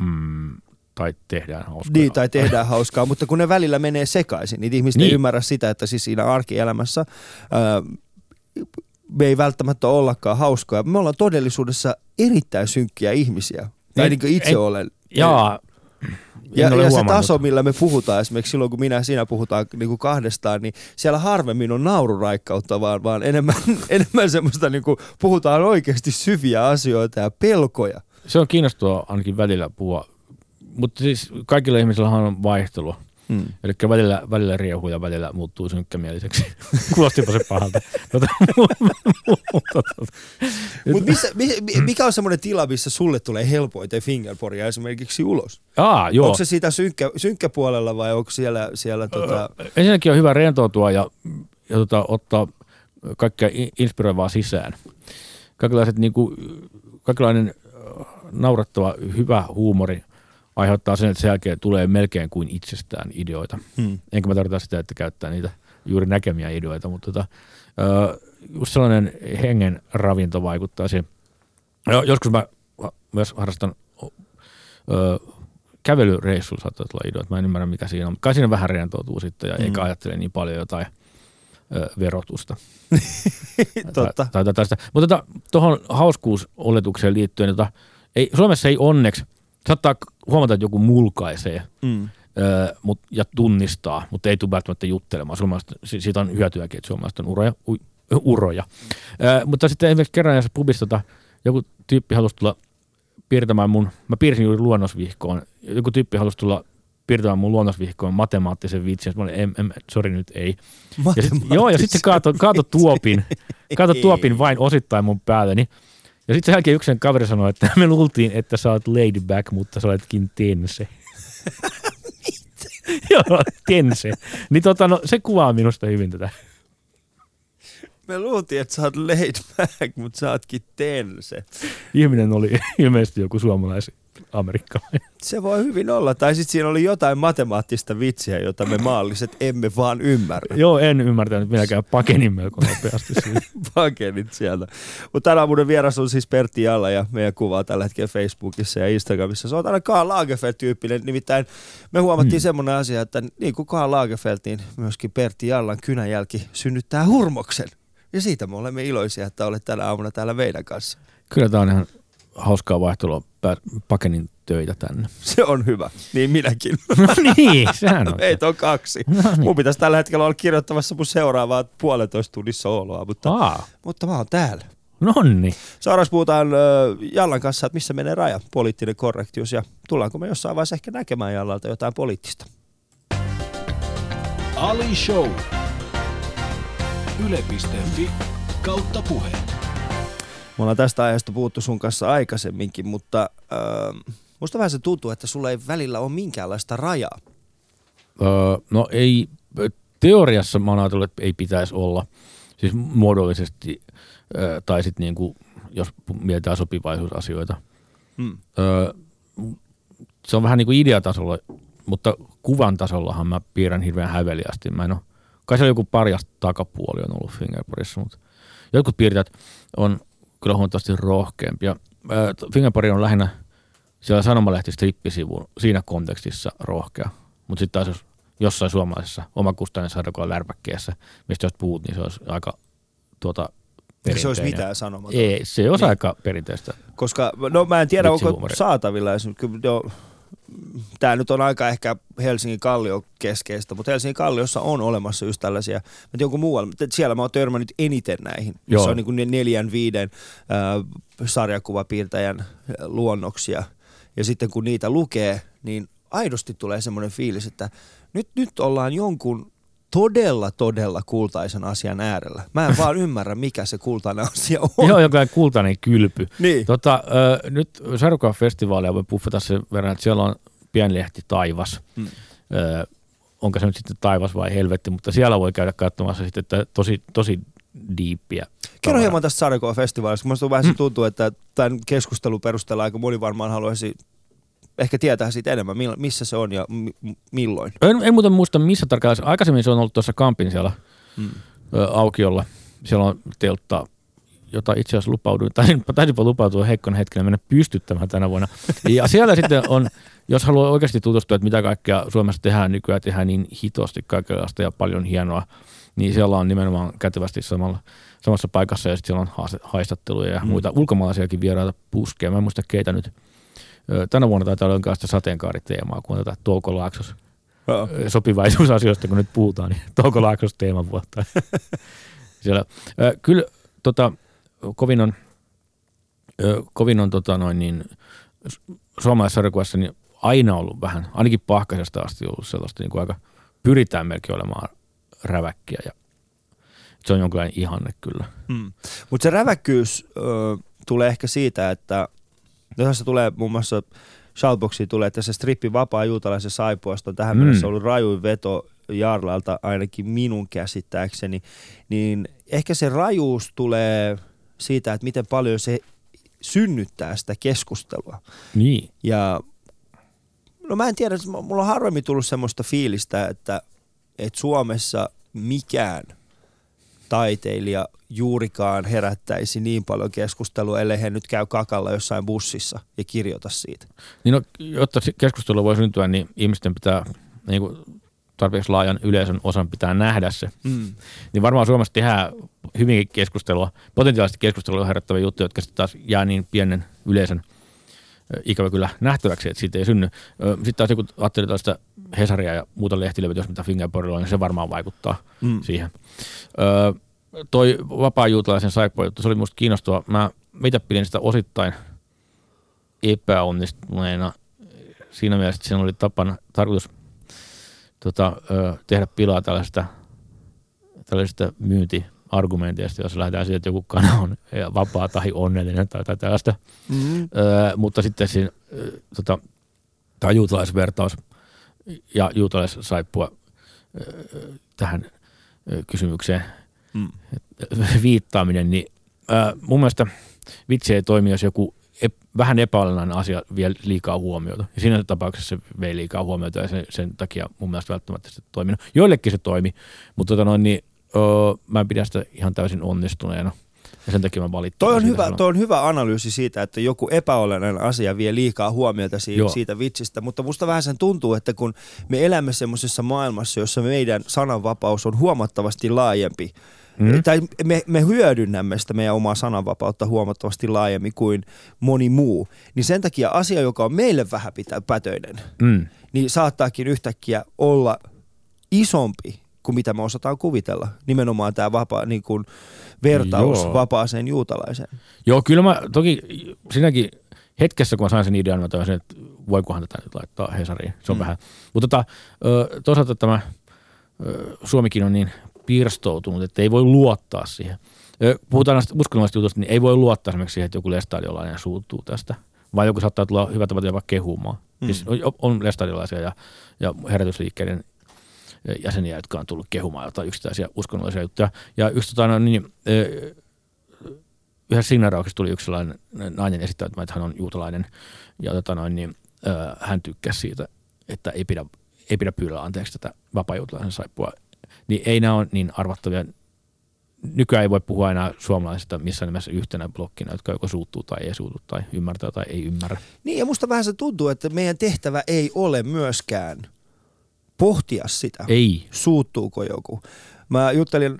mm, tai tehdään hauskaa. Niin, tai tehdään hauskaa, mutta kun ne välillä menee sekaisin, niin ihmiset niin. ei ymmärrä sitä, että siis siinä arkielämässä ää, me ei välttämättä ollakaan hauskoja. Me ollaan todellisuudessa erittäin synkkiä ihmisiä. Tai Ei- niin kuin itse ei- olen. Jaa, Ja, en ja se taso, millä me puhutaan, esimerkiksi silloin kun minä ja sinä puhutaan niin kuin kahdestaan, niin siellä harvemmin on naururaikkautta, vaan, vaan enemmän, [laughs] enemmän semmoista, niin kuin puhutaan oikeasti syviä asioita ja pelkoja. Se on kiinnostavaa ainakin välillä puhua. Mutta siis kaikilla ihmisillä on vaihtelua. Hmm. Eli välillä, välillä riehuu ja välillä muuttuu synkkämieliseksi. [laughs] Kuulostipa se pahalta. Tota, mutta, tota, Mutta mikä on semmoinen tila, missä sulle tulee helpoiten fingerboardia esimerkiksi ulos? Aa, joo. Onko se siitä synkkä, synkkäpuolella vai onko siellä, siellä tota, Ensinnäkin on hyvä rentoutua ja, ja tota, ottaa kaikkea inspiroivaa sisään. Kaikenlaiset, niin kuin, kaikenlainen naurettava hyvä huumori aiheuttaa sen, että sen jälkeen tulee melkein kuin itsestään ideoita. hmm. Enkä mä tarkoita sitä, että käyttää niitä juuri näkemiä ideoita, mutta tota, just sellainen hengen ravinto vaikuttaa siihen. Jo- Joskus mä myös harrastan ö, kävelyreissulla saattaa tulla ideoita. Mä en ymmärrä mikä siinä on, mutta kai siinä vähän rentoutuu sitten ja Mm. mm. eikä ajattele niin paljon jotain ö, verotusta. [laughs] Totta. Tai, tai tästä. Mutta tota, tuohon hauskuusoletukseen liittyen, tota, ei, Suomessa ei onneksi, saattaa huomata, että joku mulkaisee Mm. öö, mut, ja tunnistaa, mutta ei tule välttämättä juttelemaan. Suomalaiset, si- siitä on hyötyäkin, että suomalaiset on uroja. Ui, uroja. Öö, mutta sitten esimerkiksi kerran pubissa tota, joku tyyppi halusi tulla piirtämään mun, mä piirsin juuri luonnosvihkoon, joku tyyppi halusi tulla piirtämään mun luonnosvihkoon matemaattisen vitsin. Mä olin, em, em, sorry nyt ei. Ja sit, joo, ja sitten se kaato, kaato tuopin, kaato [laughs] tuopin vain osittain mun päälleni. Ja sitten sen jälkeen yksi sen kaveri sanoi, että [laughs] me luultiin, että sä oot laid back, mutta sä oletkin tense. [laughs] Joo, tense. Niin tota, no, se kuvaa minusta hyvin tätä. Me luultiin, että sä oot laid back, mutta sä ootkin tense. Ihminen oli [laughs] ilmeisesti joku suomalais-amerikkalainen. Se voi hyvin olla. Tai sitten siinä oli jotain matemaattista vitsiä, jota me maalliset emme vaan ymmärrä. Joo, en ymmärtänyt minäkään pakenin melko nopeasti siitä. [laughs] Pakenit sieltä. Mutta tänä aamunen vieras on siis Pertti Jalla ja meidän kuvaa tällä hetkellä Facebookissa ja Instagramissa. Se on aina Karl Lagerfeld-tyyppinen. Nimittäin me huomattiin Hmm. semmoinen asia, että niin kuin Karl Lagerfeld, niin myöskin Pertti Jallan kynäjälki synnyttää hurmoksen. Ja siitä me olemme iloisia, että olet tänä aamuna täällä meidän kanssa. Kyllä tämä on ihan hauskaa vaihtelua. Pakenin töitä tänne. [laughs] Se on hyvä. Niin minäkin. [laughs] No niin, sehän on. Meitä on kaksi. No niin. Mun pitäisi tällä hetkellä olla kirjoittamassa mun seuraavaa puolentoista tunnissa oloa, mutta, Aa, mutta mä oon täällä. nonni. Seuraavaksi puhutaan Jallan kanssa, että missä menee raja, poliittinen korrektius ja tullaanko me jossain vaiheessa ehkä näkemään Jallalta jotain poliittista. Ali Show. Yle.fi kautta puhe. Me ollaan tästä aiheesta puhuttu sun kanssa aikaisemminkin, mutta ö, musta vähän se tuntuu, että sulla ei välillä ole minkäänlaista rajaa. Öö, no ei, teoriassa mä oon ajatellut, että ei pitäisi olla. Siis muodollisesti, öö, tai sitten niinku, jos mietitään sopivaisuusasioita. Hmm. Öö, se on vähän niin kuin ideatasolla, mutta kuvan tasollahan mä piirrän hirveän häveliästi. Mä en ole, kai siellä joku parjas takapuoli on ollut Fingerporissa, mutta jotkut piirtäjät on kyllä huomattavasti rohkeampia. Fingerpori on lähinnä siellä sanomalehti strippisivuun siinä kontekstissa rohkea. Mutta sitten taas jos jossain suomalaisessa omakustaneen sarjakuvan lärpäkkeessä, mistä jos puhut, niin se olisi aika tuota, Eikö se olisi mitään sanomatonta? Ei, se olisi Niin. aika perinteistä. Koska, no mä en tiedä, onko saatavilla. jos jo- Tämä nyt on aika ehkä Helsingin Kallio keskeistä, mutta Helsingin Kalliossa on olemassa just tällaisia, tiedä onko muualla, mutta siellä mä oon törmännyt eniten näihin, Joo. on niin kuin ne neljän, viiden äh, sarjakuvapiirtäjän äh, luonnoksia. Ja sitten kun niitä lukee, niin aidosti tulee semmoinen fiilis, että nyt, nyt ollaan jonkun todella, todella kultaisen asian äärellä. Mä en vaan [laughs] ymmärrä, mikä se kultainen asia on. Joo, joka kultainen kylpy. Niin. Tota, ö, nyt Sarukan festivaalia voi puffata sen verran, että siellä on pienlehti Taivas. Hmm. Ö, onko se nyt sitten taivas vai helvetti, mutta siellä voi käydä katsomassa sitten että tosi, tosi diippiä. Kerro hieman tästä Sarjakuva-festivaalista. kun Minusta vähän se tuntuu, että tämän keskustelun perusteella aika moni varmaan haluaisi ehkä tietää siitä enemmän, missä se on ja mi- milloin. En, en muuten muista missä tarkalleen. Aikaisemmin se on ollut tuossa Kampin siellä Mm. ö, aukiolla. Siellä on teltta, jota itse asiassa lupauduin, tai [laughs] taisinpa lupautua heikkona hetkenä mennä pystyttämään tänä vuonna. [laughs] Ja siellä sitten on, jos haluaa oikeasti tutustua, että mitä kaikkea Suomessa tehdään nykyään, tehdään niin hitosti kaikenlaista ja paljon hienoa, niin siellä on nimenomaan kätevästi samalla, samassa paikassa ja sitten siellä on haistatteluja ja Mm. muita ulkomaalaisiakin vieraita puskeja. Mä en muista keitä nyt. Tänä vuonna taitaa olla jonkinlaista sateenkaariteemaa, kun tätä Touko Laaksos sopivaisuusasioista, kun nyt puhutaan, niin [laughs] Touko Laaksos teeman vuotta. [laughs] Siellä. Kyllä tota, kovin on, kovin on tota noin niin, suomalaisessa niin aina ollut vähän, ainakin pahkaisesta asti ollut sellaista niin kuin aika, pyritään melkein olemaan räväkkiä ja se on jonkinlainen ihanne kyllä. Mm. Mutta se räväkkyys ö, tulee ehkä siitä, että tässä tulee muun muassa Shoutboxiin tulee, että se strippi vapaa juutalaisen saipuasta on tähän Mm. mm. mennessä ollut rajuin veto Jarlalta ainakin minun käsittääkseni, niin ehkä se rajuus tulee siitä, että miten paljon se synnyttää sitä keskustelua. Niin. Ja no mä en tiedä, mulla on harvemmin tullut semmoista fiilistä, että, että Suomessa mikään taiteilija juurikaan herättäisi niin paljon keskustelua, ellei he nyt käy kakalla jossain bussissa ja kirjoita siitä. Niin no, jotta keskustelu voi syntyä, niin ihmisten pitää niin kuin tarpeeksi laajan yleisön osan pitää nähdä se. Mm. Niin varmaan Suomessa tehdään hyvinkin keskustelua, potentiaalisesti keskustelua herättäviä juttuja, jotka sitten taas jää niin pienen yleisön ikävä kyllä nähtäväksi, että siitä ei synny. Sitten taas joku ajattelee tällaista Hesaria ja muuta lehtilevytystä, mitä Fingerboardilla on, niin se varmaan vaikuttaa Mm. siihen. Öö, toi vapaa-juutalaisen saippuajuttu, se oli musta kiinnostava. Mä mitä pidin sitä osittain epäonnistuneena siinä mielessä, että siinä oli tapana, tarkoitus tota, ö, tehdä pilaa tällaisesta, tällaisesta myyntiargumenteista, jos lähdetään siitä, että joku kana on vapaa tai onnellinen tai, tai tällaista. Mm. Öö, mutta sitten siinä ö, tota, tämä juutalaisvertaus ja juutalaissaippua ö, tähän ö, kysymykseen Mm. viittaaminen, niin ää, mun mielestä vitsi ei toimi, jos joku ep, vähän epäolennainen asia vie liikaa huomiota. Ja siinä tapauksessa se vei liikaa huomiota ja sen, sen takia mun mielestä välttämättä se toiminut. Joillekin se toimi, mutta tota noin, niin, öö, mä en pidä sitä ihan täysin onnistuneena. Ja sen takia mä valittiin. Toi on, hyvä, toi on hyvä analyysi siitä, että joku epäolennainen asia vie liikaa huomiota siitä, Joo. siitä vitsistä, mutta musta vähän sen tuntuu, että kun me elämme semmoisessa maailmassa, jossa meidän sananvapaus on huomattavasti laajempi Mm. Tai me, me hyödynnämme sitä meidän omaa sananvapautta huomattavasti laajemmin kuin moni muu. Niin sen takia asia, joka on meille vähän pitää pätöinen, Mm. niin saattaakin yhtäkkiä olla isompi kuin mitä me osataan kuvitella. Nimenomaan tämä vapaa, niin kuin vertaus Joo. vapaaseen juutalaiseen. Joo, kyllä mä toki siinäkin hetkessä, kun mä sain sen idean, mä toisin, että voikohan tätä nyt laittaa Hesariin. Se on Mm. vähän. Mutta tota, toisaalta tämä Suomikin on niin pirstoutunut, että ei voi luottaa siihen. Puhutaan näistä uskonnollisista jutuista, niin ei voi luottaa esimerkiksi siihen, että joku lestadiolainen suuttuu tästä. Vai joku saattaa tulla hyvä tapa jopa kehumaan. Mm. Mm. Siis on- on lestadiolaisia ja, ja herätysliikkeiden jäseniä, jotka on tullut kehumaan jotain yksittäisiä uskonnollisia juttuja. Ja yksi tota, no, niin, yhdessä signaarauksessa tuli yksi sellainen nainen esittämään, että hän on juutalainen ja tota noin, niin, hän tykkäsi siitä, että ei pidä, ei pidä pyydellä anteeksi tätä vapaa-juutalaisen saippua. Niin ei nämä ole niin arvattavia. Nykyään ei voi puhua enää suomalaisista missään nimessä yhtenä blokkina, jotka joko suuttuu tai ei suutu tai ymmärtää tai ei ymmärrä. Niin ja musta vähän se tuntuu, että meidän tehtävä ei ole myöskään pohtia sitä. Ei. suuttuuko joku. Mä juttelin,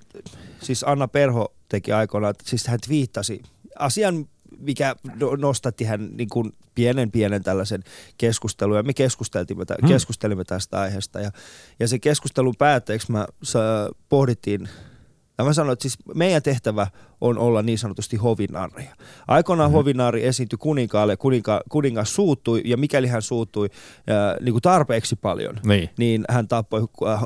siis Anna Perho teki aikoinaan, että siis hän twiittasi asian, mikä no- nostatti hän niin kuin pienen pienen tällaisen keskustelun ja me keskusteltimme, tä- Hmm. keskustelimme tästä aiheesta ja, ja se keskustelun päätteeksi mä sa, pohdittiin ja mä sanoin, että siis meidän tehtävä on olla niin sanotusti hovinarreja. Aikoinaan mm-hmm. hovinaari esiintyi kuninkaalle, kuninka, kuningas suuttui ja mikäli hän suuttui ää, niin kuin tarpeeksi paljon, Niin. niin hän tappoi äh,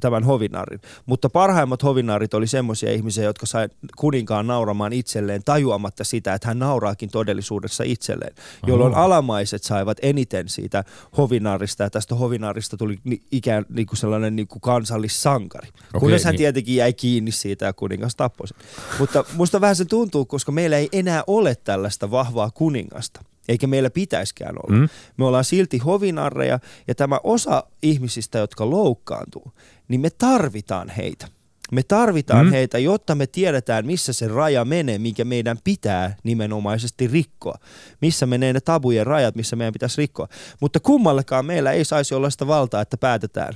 tämän hovinaarin. Mutta parhaimmat hovinaarit oli semmoisia ihmisiä, jotka sai kuninkaan nauramaan itselleen tajuamatta sitä, että hän nauraakin todellisuudessa itselleen. Jolloin Oho. alamaiset saivat eniten siitä hovinaarista ja tästä hovinaarista tuli ni- ikään niin kuin sellainen niin kuin kansallissankari. Okei, Kunnes hän niin. tietenkin jäi kiinni siitä ja kuningas tappoi sen. Mutta musta vähän se tuntuu, koska meillä ei enää ole tällaista vahvaa kuningasta. Eikä meillä pitäiskään olla. Mm. Me ollaan silti hovinarreja ja tämä osa ihmisistä, jotka loukkaantuu, niin me tarvitaan heitä. Me tarvitaan mm. Heitä, jotta me tiedetään, missä se raja menee, minkä meidän pitää nimenomaisesti rikkoa. Missä menee ne tabujen rajat, missä meidän pitäisi rikkoa. Mutta kummallekaan meillä ei saisi olla sitä valtaa, että päätetään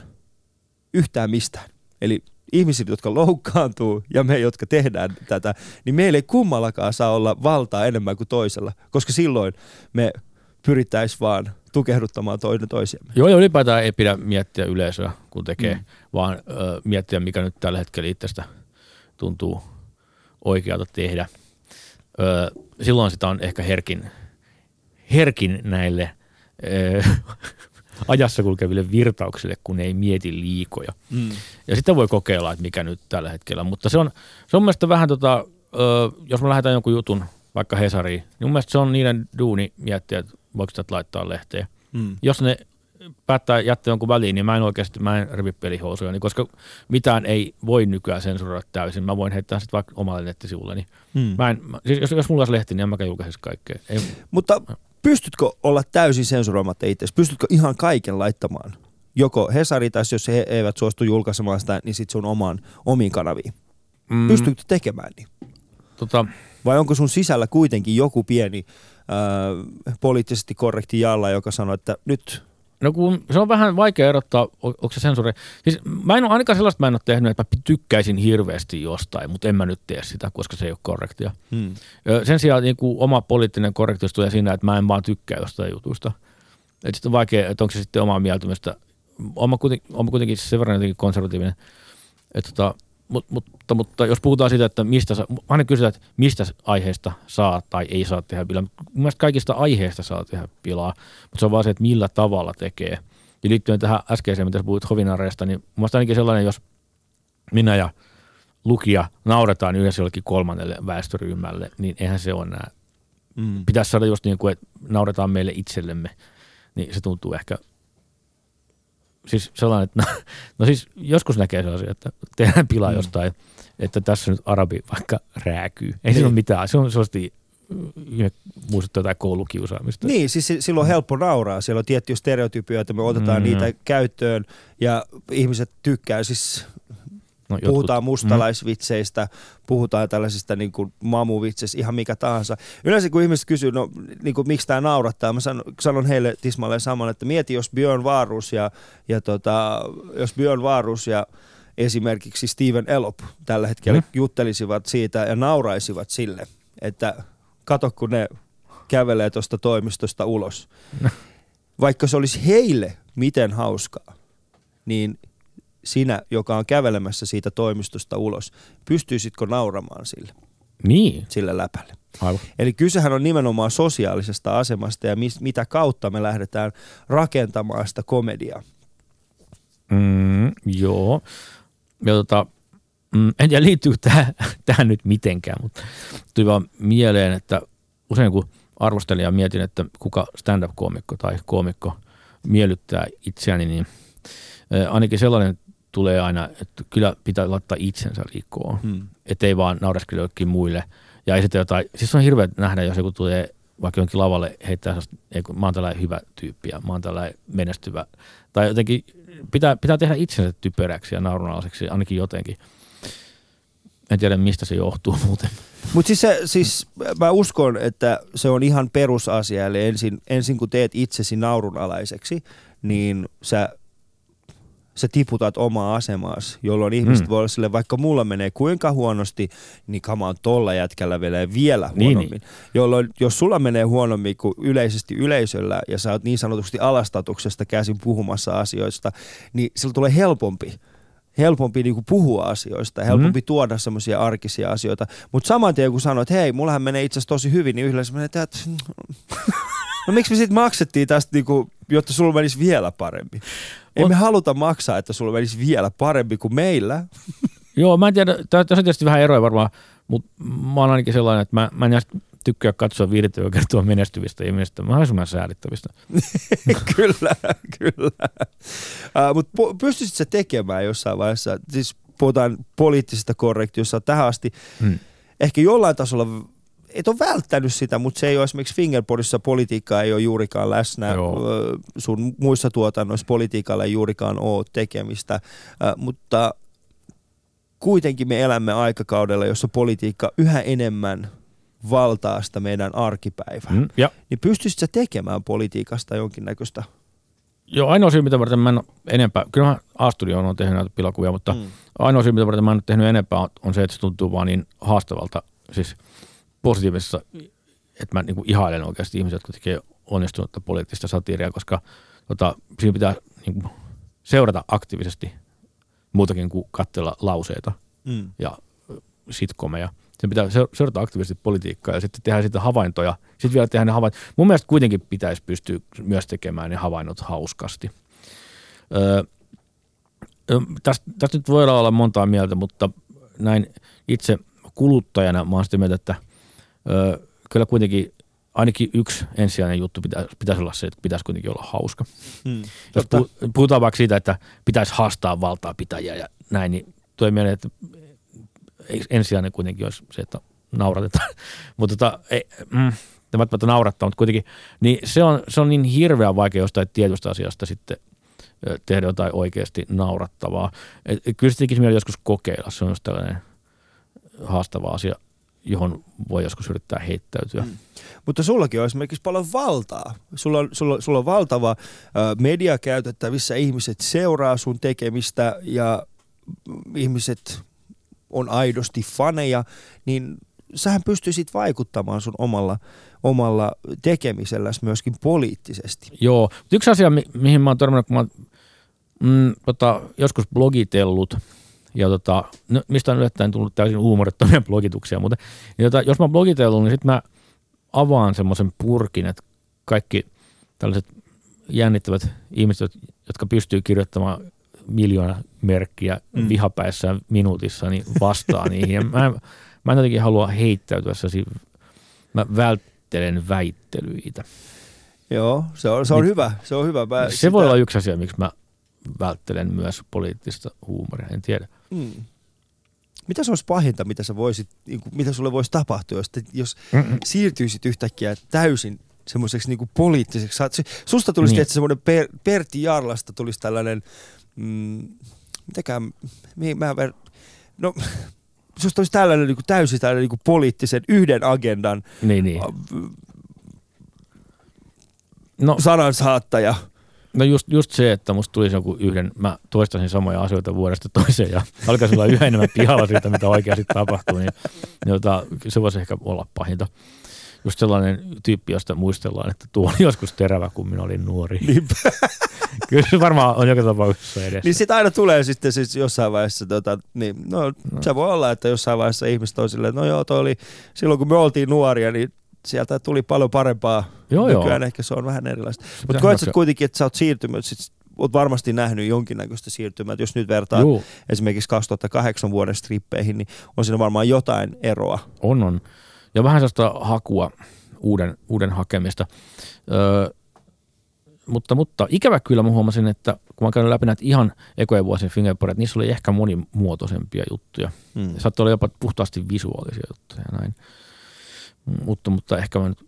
yhtään mistään. Eli ihmiset, jotka loukkaantuu ja me, jotka tehdään tätä, niin meillä ei kummallakaan saa olla valtaa enemmän kuin toisella, koska silloin me pyrittäisiin vaan tukehduttamaan toinen toisiamme. Joo, ja ylipäätään ei pidä miettiä yleisöä, kun tekee, Mm. vaan ö, miettiä, mikä nyt tällä hetkellä itsestä tuntuu oikealta tehdä. Ö, silloin sitä on ehkä herkin, herkin näille ö, ajassa kulkeville virtauksille, kun ei mieti liikoja. Mm. Ja sitten voi kokeilla, että mikä nyt tällä hetkellä. Mutta se on, se on mielestäni vähän tota, ö, jos mä lähetän jonkun jutun vaikka Hesariin, niin mun mielestä se on niiden duuni miettiä, että voiko sitä laittaa lehteen Mm. jos ne päättää jättää jonkun väliin, niin mä en oikeasti, mä en revi pelihousuja, niin koska mitään ei voi nykyään sensuroida täysin. Mä voin heittää sitten vaikka omalle nettisivulleni. Mm. Mä en, mä- siis jos, jos mulla olisi lehti, niin en mäkään julkaisisi kaikkea. Ei, Mutta pystytkö olla täysin sensuroimatta itse? Pystytkö ihan kaiken laittamaan? Joko Hesari tai jos he eivät suostu julkaisemaan sitä, niin sitten sun omaan, omiin kanaviin. mm, Pystytkö tekemään niin? tota, Vai onko sun sisällä kuitenkin joku pieni äh, poliittisesti korrekti jalla, joka sanoo, että nyt no kun se on vähän vaikea erottaa, on- onko se sensuri. Siis mä en ole ainakaan sellaista mä en ole tehnyt, että mä tykkäisin hirveästi jostain, mutta en mä nyt tee sitä, koska se ei ole korrektia. hmm. Sen sijaan niin kuin oma poliittinen korrektius tulee siinä, että mä en vaan tykkää jostain jutusta. Et sitten on vaikea, että onko se sitten omaa mieltymystä. Olen kuitenkin, olen kuitenkin sen verran jotenkin konservatiivinen. Että tota, mutta, mutta, mutta, jos puhutaan siitä, että mistä aina kysytään, että mistä aiheesta saa tai ei saa tehdä pilaa. Mun mielestä kaikista aiheista saa tehdä pilaa, mutta se on vaan se, että millä tavalla tekee. Ja liittyen tähän äskeiseen, mitä sä puhuit hovinareista, niin mun mielestä ainakin sellainen, jos minä ja lukija nauretaan yhdessä jollekin kolmannelle väestöryhmälle, niin eihän se ole enää. Hmm. Pitäisi saada just niin kuin, että nauretaan meille itsellemme, niin se tuntuu ehkä siis sellainen, että no, no siis joskus näkee sellaisia, että tehdään pilaa Mm. mm. jostain, että tässä nyt arabi vaikka rääkyy. Ei Niin. siinä ole mitään. Se on sellaisesti muistuttaa jotain koulukiusaamista. Niin, siis si- silloin on helppo nauraa. Siellä on tiettyjä stereotypioita, me otetaan Mm. niitä käyttöön ja ihmiset tykkää. Siis No, jotkut- puhutaan mustalaisvitseistä, puhutaan tällaisista niin kuin mamuvitseistä, ihan mikä tahansa. Yleensä kun ihmiset kysyy, no niin kuin, miksi tämä naurattaa, mä sanon, sanon heille tismalleen saman, että mieti jos Björn Vaarus ja, ja tota, jos Björn Vaarus ja esimerkiksi Steven Elop tällä hetkellä Mm. juttelisivat siitä ja nauraisivat sille, että kato kun ne kävelee tuosta toimistosta ulos. Vaikka se olisi heille miten hauskaa, niin sinä, joka on kävelemässä siitä toimistosta ulos, pystyisitkö nauramaan sille, Niin, sille läpälle? aivan. Eli kysehän on nimenomaan sosiaalisesta asemasta ja mis, mitä kautta me lähdetään rakentamaan sitä komediaa. Mm, joo. Ja tota, mm, en tiedä liittyykö tähän, tähän nyt mitenkään, mutta tuli vaan mieleen, että usein kun arvostelija mietin, että kuka stand-up-koomikko tai koomikko miellyttää itseäni, niin ainakin sellainen tulee aina, että kyllä pitää laittaa itsensä liikkoon, Hmm. ettei vaan naureskele jollekin muille. Ja esitä jotain, siis on hirveä nähdä, jos joku tulee vaikka jonkin lavalle heittää, kun mä oon tällainen hyvä tyyppi ja mä oon tällainen menestyvä. Tai jotenkin pitää, pitää tehdä itsensä typeräksi ja naurunalaiseksi ainakin jotenkin. En tiedä, mistä se johtuu [laughs] muuten. Mutta siis, se, siis mä uskon, että se on ihan perusasia. Eli ensin, ensin kun teet itsesi naurunalaiseksi, niin sä, sä tiputat omaa asemaasi, jolloin ihmiset Mm. voi olla sille, vaikka mulla menee kuinka huonosti, niin kama on tolla jätkällä vielä vielä Niin, huonommin. Jolloin jos sulla menee huonommin kuin yleisesti yleisöllä ja sä oot niin sanotusti alastatuksesta käsin puhumassa asioista, niin sillä tulee helpompi helpompi niinku puhua asioista helpompi mm. tuoda semmoisia arkisia asioita. Mutta saman tien kun sanoit, että hei, mullahan menee itse asiassa tosi hyvin, niin yhdellä semmoinen, että et, no miksi me sitten maksettiin tästä, niinku, jotta sulla menisi vielä paremmin. Ei me haluta maksaa, että sulla menisi vielä parempi kuin meillä. [laughs] Joo, mä en tiedä, tässä on tietysti vähän eroja varmaan, mutta mä oon ainakin sellainen, että mä, mä en tykkää katsoa viihdettävää kertoa menestyvistä ihmisistä, mä olen säädittävistä. [laughs] kyllä, kyllä. Uh, Mutta pystyisit sä tekemään jossain vaiheessa, siis puhutaan poliittisesta korrektiosta tähän asti, Hmm. ehkä jollain tasolla et ole välttänyt sitä, mutta se ei ole esimerkiksi Fingerboardissa politiikkaa ei ole juurikaan läsnä. Joo. Sun muissa tuotannoissa politiikalla ei juurikaan ole tekemistä, mutta kuitenkin me elämme aikakaudella, jossa politiikka yhä enemmän valtaa sitä meidän arkipäivää. Mm. Ja Niin pystyisit sä tekemään politiikasta jonkinnäköistä? Joo, ainoa syy, mitä varten mä en ole enempää, kyllä mä A-studioon on tehnyt näitä pilakuvia, mutta mm. Mm. ainoa syy, mitä varten mä en ole tehnyt enempää, on- on se, että se tuntuu vaan niin haastavalta, siis positiivisessa, että mä niin ihailen oikeasti ihmisiä, jotka tekee onnistunutta poliittista satiiria, koska tota, siinä pitää niin kuin, seurata aktiivisesti muutakin kuin katsella lauseita Mm. ja ö, sitcomeja. Sen pitää se- seurata aktiivisesti politiikkaa ja sitten tehdä siitä havaintoja. Sitten vielä tehdä ne havaintoja. Mun mielestä kuitenkin pitäisi pystyä myös tekemään ne havainnot hauskasti. Öö, tästä, tästä nyt voidaan olla montaa mieltä, mutta näin itse kuluttajana mä oon sitä mieltä, että kyllä kuitenkin ainakin yksi ensisijainen juttu pitäisi, pitäisi olla se, että pitäisi kuitenkin olla hauska. Mm. Jos pu, puhutaan vaikka siitä, että pitäisi haastaa valtaa pitäjiä ja näin, niin tulee mieleen, että ensisijainen kuitenkin olisi se, että nauratetaan. [laughs] mutta tota, ei, mm, tämä välttämättä naurattaa, mutta kuitenkin, niin se on, se on niin hirveän vaikea jostain tietystä asiasta sitten tehdä jotain oikeasti naurattavaa. Et, et kyllä se tekisi mieli joskus kokeilla, se on tällainen haastava asia, johon voi joskus yrittää heittäytyä. Mm. Mutta sullakin on esimerkiksi paljon valtaa. Sulla on, sulla, sulla on valtava ö, media käytettävissä, ihmiset seuraa sun tekemistä ja ihmiset on aidosti faneja, niin sähän pystyisit vaikuttamaan sun omalla, omalla tekemiselläsi myöskin poliittisesti. Joo, yksi asia, mi- mihin mä oon törmännyt, kun mä oon mm, tota, joskus blogitellut, ja tota, no, mistä on yllättäen tullut täysin huumorittomia [laughs] blogituksia, mutta tota, jos mä blogitellut, niin sitten mä avaan semmoisen purkin, että kaikki tällaiset jännittävät ihmiset, jotka pystyy kirjoittamaan miljoona merkkiä Mm. vihapäissään minuutissa, niin vastaa [laughs] niihin. Ja mä, mä en jotenkin halua heittäytyä mä välttelen väittelyitä. Joo, se on, se on Niin- hyvä. Se on hyvä. Mä Se voi olla yksi asia, miksi mä välttelen myös poliittista huumoria, en tiedä. Mm. Mitä se olisi pahinta, mitä, sä voisit, niin kuin, mitä sulle voisi tapahtua, jos, te, jos Mm-mm. siirtyisit yhtäkkiä täysin semmoiseksi niin poliittiseksi. Susta tulisi Niin. semmoinen per, Pertti Jarlasta tulisi tällainen, mm, mitäkään, mä ver, no [laughs] susta olisi tällainen niin kuin, täysin tällainen niin kuin poliittisen yhden agendan Niin, niin. No, sanansaattaja. No just, just se, että musta tulisi joku yhden, mä toistaisin samoja asioita vuodesta toiseen ja [laughs] alkaisi olla yhä enemmän pihalla siitä, mitä oikeasti tapahtuu, niin, niin jota, se voisi ehkä olla pahinta. Just sellainen tyyppi, josta muistellaan, että tuo oli joskus terävä, kun minä olin nuori. Niinpä. [laughs] Kyllä se varmaan on joka tapauksessa edessä. Niin sit aina tulee sitten siis jossain vaiheessa, tota, niin, no, no, se voi olla, että jossain vaiheessa ihmiset on silleen, että no joo, toi oli, silloin kun me oltiin nuoria, niin sieltä tuli paljon parempaa. Joo, joo. Nykyään ehkä se on vähän erilaista. Mutta koet sä kuitenkin, että sä oot siirtynyt, sit oot varmasti nähnyt jonkinnäköistä siirtymää. Jos nyt vertaa Joo, esimerkiksi 2008 vuoden strippeihin, niin on siinä varmaan jotain eroa. on, on. Ja vähän sellaista hakua, uuden, uuden hakemista. Öö, mutta, mutta ikävä kyllä mä huomasin, että kun mä käyn läpi näitä ihan ekojen vuosien fingerboardeja, niissä oli ehkä monimuotoisempia juttuja. Ja Saattoi olla jopa puhtaasti visuaalisia juttuja ja näin. Mutta, mutta ehkä mä nyt,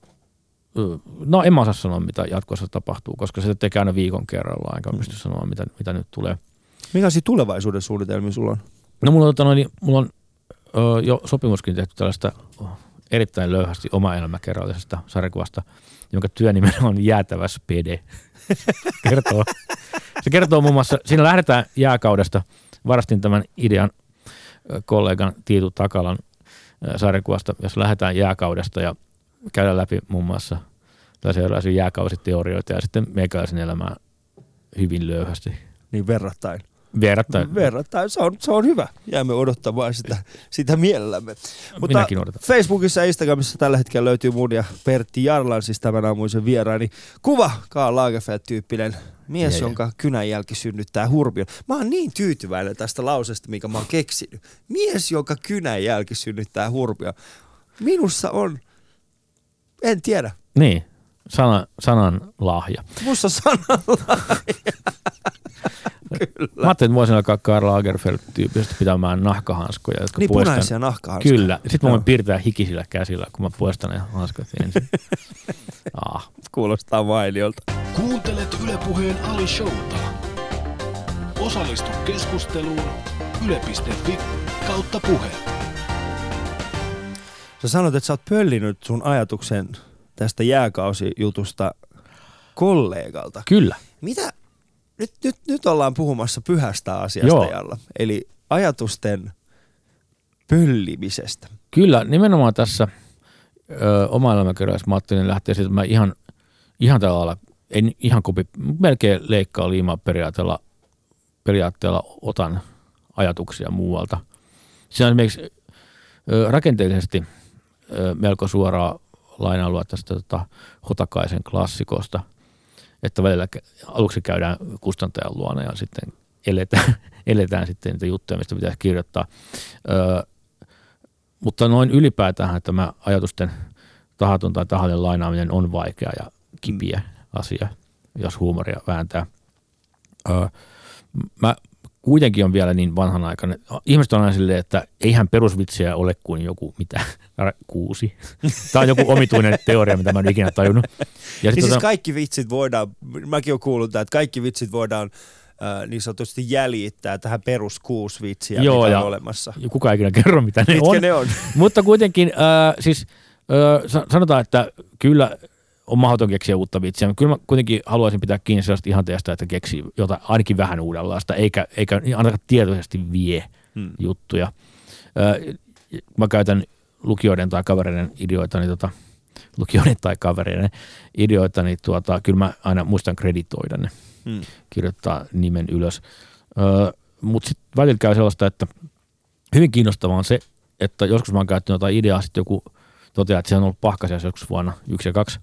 no en mä osaa sanoa, mitä jatkossa tapahtuu, koska se tekee aina viikon kerrallaan, enkä pysty sanomaan, mitä, mitä nyt tulee. Minkälaisia tulevaisuuden suunnitelmia sulla on? No mulla on, tota, noin, niin mulla on ö, jo sopimuskin tehty tällaista erittäin löyhästi oma elämäkerrallisesta sarjakuvasta, jonka työnimena on Jäätävä spede. kertoo, se kertoo muun muassa, siinä lähdetään jääkaudesta, varastin tämän idean kollegan Tiitu Takalan sarjakuvasta, jos lähdetään jääkaudesta ja käydään läpi muun muassa tällaisia erilaisia jääkausiteorioita ja sitten meikäläisen elämää hyvin löyhästi. Niin verrattain. Verrattain. Verrattain, se on, se on hyvä. Jäämme odottamaan sitä, sitä mielellämme. Mutta Minäkin odotan. Facebookissa ja Instagramissa tällä hetkellä löytyy mun ja Pertti Jarlan, siis tämän aamuisen vieraani. Kuva Karl Lagerfeld-tyyppinen mies, ja. jonka kynänjälki synnyttää hurbion. Mä oon niin tyytyväinen tästä lauseesta, minkä mä oon keksinyt. Mies, jonka kynänjälki synnyttää hurbion. Minussa on, en tiedä, Niin, sana, sanan lahja. musta [laughs] sanalla. Mä ajattelin, että voisin alkaa Karl Lagerfeld-tyyppisesti pitämään nahkahanskoja, jotka Niin puestan. punaisia nahkahanskoja. Kyllä. Sitten mä voin piirtää hikisillä käsillä, kun mä puestan ne hanskat ensin. [laughs] ah. Kuulostaa mainiolta. Kuuntelet Ylepuheen Ali Showta. Osallistu keskusteluun yle.fi kautta puhe. Sä sanoit, että sä oot pöllinyt sun ajatuksen tästä jääkausijutusta kollegalta. Kyllä. Mitä? Nyt, nyt, nyt ollaan puhumassa pyhästä asiasta, Joo. Jalla. Eli ajatusten pöllimisestä. Kyllä, nimenomaan tässä ö, oma elämäkerrassa mä ajattelin lähteä siitä, että mä ihan, ihan tällä lailla, en ihan kopi, melkein leikkaa liimaa periaatteella, periaatteella otan ajatuksia muualta. Se on esimerkiksi ö, rakenteellisesti ö, melko suoraa lainailua tästä tota, Hotakaisen klassikosta, että välillä aluksi käydään kustantajan luona ja sitten eletään, [laughs] eletään sitten niitä juttuja, mistä pitäisi kirjoittaa. Ö, mutta noin ylipäätään tämä ajatusten tahaton tai tahallinen lainaaminen on vaikea ja kipiä asia, jos huumoria vääntää. Öö, mä kuitenkin on vielä niin vanhanaikainen. Ihmiset on aina silleen, että eihän perusvitsiä ole kuin joku, mitä, kuusi. [laughs] Tämä on joku omituinen teoria, mitä mä en ikinä tajunnut. Ja Niin siis tota, kaikki vitsit voidaan, mäkin olen kuullut, että kaikki vitsit voidaan äh, niin sanotusti jäljittää tähän perus kuusi vitsiä, Joo, mitä ja- on olemassa. kukaan ei ikinä kerro, mitä ne Mitkä on. ne on? Mutta kuitenkin, äh, siis äh, sa- sanotaan, että kyllä on mahdoton keksiä uutta vitsiä, mutta kyllä mä kuitenkin haluaisin pitää kiinni sellaista ihanteesta, että keksii jotain ainakin vähän uudenlaista, eikä, eikä ainakaan tietoisesti vie Hmm. juttuja. Mä käytän lukijoiden tai kavereiden ideoita, niin tota, lukijoiden tai kavereiden ideoita, niin tuota, kyllä mä aina muistan kreditoida ne Hmm. kirjoittaa nimen ylös. Öö, Mutta sitten välillä käy sellaista, että hyvin kiinnostavaa on se, että joskus mä oon käyttänyt jotain ideaa, sitten joku toteaa, että se on ollut pahkasia joskus vuonna yksi ja kaksi.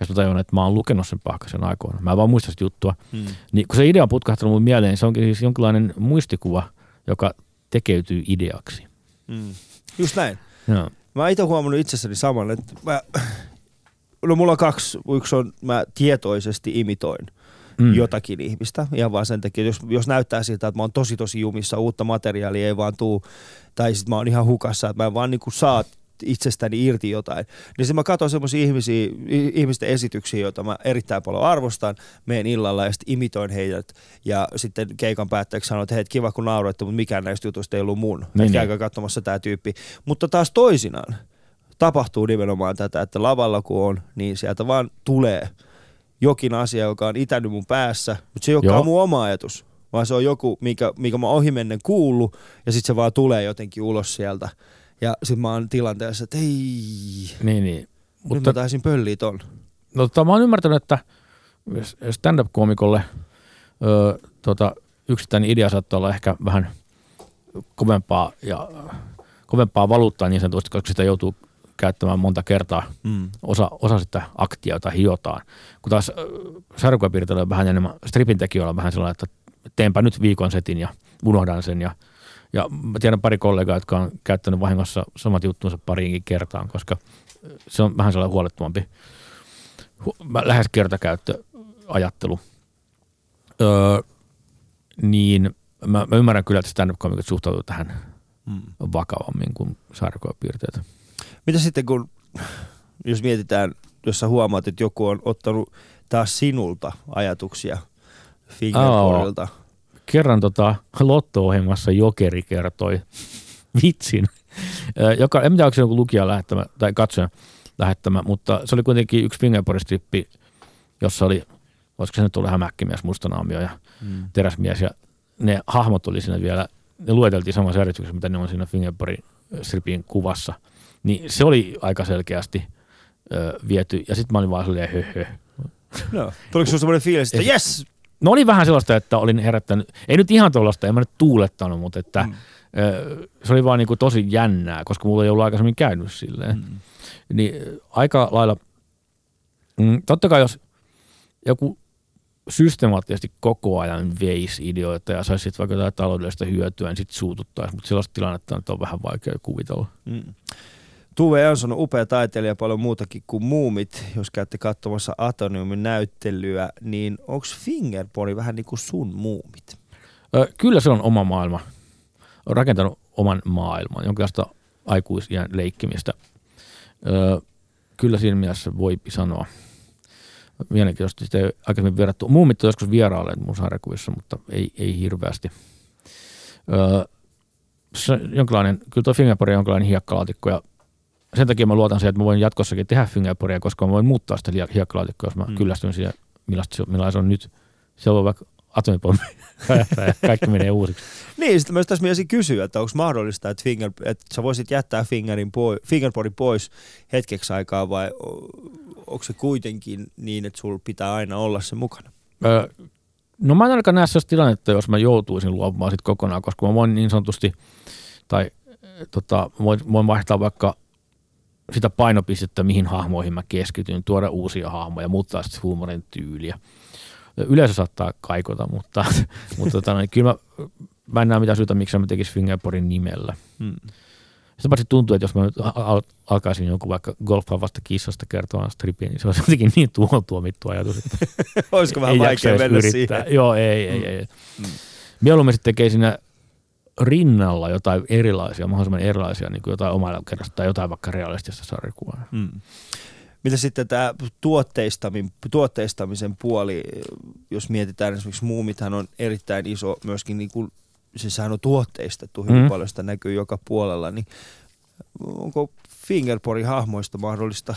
Ja mä tajun, että mä oon lukenut sen pahkasen aikoina. Mä en vaan muista sitä juttua. Hmm. Niin kun se idea on putkahtanut mun mieleen, niin se onkin siis jonkinlainen muistikuva, joka tekeytyy ideaksi. Hmm. Just näin. Joo. Mä itse huomannut itsessäni saman, että mä, no mulla on kaksi. Yksi on, mä tietoisesti imitoin mm. jotakin ihmistä. Ihan vaan sen takia, jos, jos näyttää siltä, että mä oon tosi tosi jumissa, uutta materiaalia ei vaan tuu, tai sitten mä oon ihan hukassa, että mä en vaan niinku saa itsestäni irti jotain. Niin sitten mä katson semmoisia ihmisiä, ihmisten esityksiä, joita mä erittäin paljon arvostan, meen illalla ja sitten imitoin heidät. Ja sitten keikan päätteeksi sanoin, että hei, kiva kun nauroitte, mutta mikään näistä jutuista ei ollut mun. Niin, Niin, niin. käykää katsomassa tämä tyyppi. Mutta taas toisinaan tapahtuu nimenomaan tätä, että lavalla kun on, niin sieltä vaan tulee jokin asia, joka on itänyt mun päässä, mutta se ei olekaan mun oma ajatus, vaan se on joku, mikä, mikä mä ohimennen kuullut, ja sitten se vaan tulee jotenkin ulos sieltä. Ja sitten mä oon tilanteessa, että ei, Niin, niin. Mutta... nyt mä taisin pölliä ton. no, tota, mä oon ymmärtänyt, että stand-up-koomikolle ö, tota, yksittäinen idea saattaa olla ehkä vähän kovempaa ja kovempaa valuuttaa niin sanotusti, koska sitä joutuu käyttämään monta kertaa Mm. osa, osa sitä aktia, jota hiotaan. Kun taas sarkuapiirtelyä on vähän enemmän, stripin tekijöillä on vähän sellainen, että teenpä nyt viikon setin ja unohdan sen. Ja, ja mä tiedän pari kollegaa, jotka on käyttänyt vahingossa samat juttunsa pariinkin kertaan, koska se on vähän sellainen huolettomampi, hu- lähes kertakäyttöajattelu. Öö, niin mä, mä, ymmärrän kyllä, että stand-up-komikot suhtautuu tähän Mm. vakavammin kuin sarkuapiirteet. Mitä sitten kun, jos mietitään, jos sä huomaat, että joku on ottanut taas sinulta ajatuksia fingerboardilta. Kerran tota Lotto-ohjelmassa Jokeri kertoi vitsin, joka, en tiedä onko se joku lukija lähettämä tai katsoja lähettämä, mutta se oli kuitenkin yksi fingerboard-strippi, jossa oli, olisiko se nyt ollut hämäkkimies, mustanaamio ja Mm. teräsmies ja ne hahmot oli siinä vielä, ne lueteltiin samassa järjestyksessä, mitä ne on siinä fingerboard-stripin kuvassa. Niin se oli aika selkeästi ö, viety ja sitten mä olin vaan silleen hö, hö. No. Tuliko sinulla semmoinen fiilis, että yes, No oli vähän sellaista, että olin herättänyt, ei nyt ihan tuollaista, en mä nyt tuulettanut, mutta että Mm. se oli vaan niin kuin tosi jännää, koska mulla ei ollut aikaisemmin käynyt silleen. Mm. Niin aika lailla, mm, totta kai jos joku systemaattisesti koko ajan veisi ideoita ja saisi sitten vaikka jotain taloudellista hyötyä, niin sitten suututtaisi, mutta sellaista tilannetta on vähän vaikea kuvitella. Mm. Tuve Jansson on upea taiteilija paljon muutakin kuin muumit. Jos käytte katsomassa Atoneumin näyttelyä, niin onko Fingerboardi vähän niin kuin sun muumit? Ö, kyllä se on oma maailma. On rakentanut oman maailman, jonkinlaista aikuisien leikkimistä. Ö, kyllä siinä mielessä voi sanoa. Mielenkiintoista sitä ei aikaisemmin verrattu. Muumit on joskus vierailleet mun sarjakuvissa, mutta ei, ei hirveästi. Ö, se on jonkinlainen, kyllä tuo fingerboard on jonkinlainen hiekkalaatikko ja sen takia mä luotan siihen, että mä voin jatkossakin tehdä fingerboardia, koska mä voin muuttaa sitä hiekkalaatikkoa, jos mä Mm. kyllästyn siihen, millaista se, millainen se on nyt. Se on vaikka atomipommi räjähtää [laughs] ja kaikki menee uusiksi. Niin, sitten myös tässä mielisin kysyä, että onko mahdollista, että, finger, että sä voisit jättää fingerin poi, fingerboardin pois hetkeksi aikaa vai onko se kuitenkin niin, että sulla pitää aina olla se mukana? Öö, no mä en ainakaan näe sellaista tilannetta, jos mä joutuisin luopumaan sit kokonaan, koska mä voin niin sanotusti, tai tota, voin, voin vaihtaa vaikka sitä painopistettä, mihin hahmoihin mä keskityn, tuoda uusia hahmoja, muuttaa sitten huumorin tyyliä. Yleensä saattaa kaikota, mutta, [laughs] mutta tota, niin, kyllä mä, mä en näe mitään syytä, miksi mä tekisin Fingerboardin nimellä. Hmm. Sitä paitsi tuntuu, että jos mä nyt al- alkaisin jonkun vaikka golfaavasta kissasta kertoa stripin, niin se olisi jotenkin niin tuon tuomittu ajatus, että [laughs] Olisiko vähän vaikea mennä yrittää. siihen? Joo, ei, ei, ei. Mm. Mieluummin sitten tekee siinä rinnalla jotain erilaisia, mahdollisimman erilaisia, niin kuin jotain omalla kerrasta tai jotain vaikka realistista sarjakuvaa. Mm. Mitä sitten tämä tuotteistaminen, tuotteistamisen puoli, jos mietitään esimerkiksi muumithan on erittäin iso myöskin, niin kuin, siis sehän on tuotteistettu hyvin Mm. paljon, sitä näkyy joka puolella, niin onko Fingerboardin hahmoista mahdollista,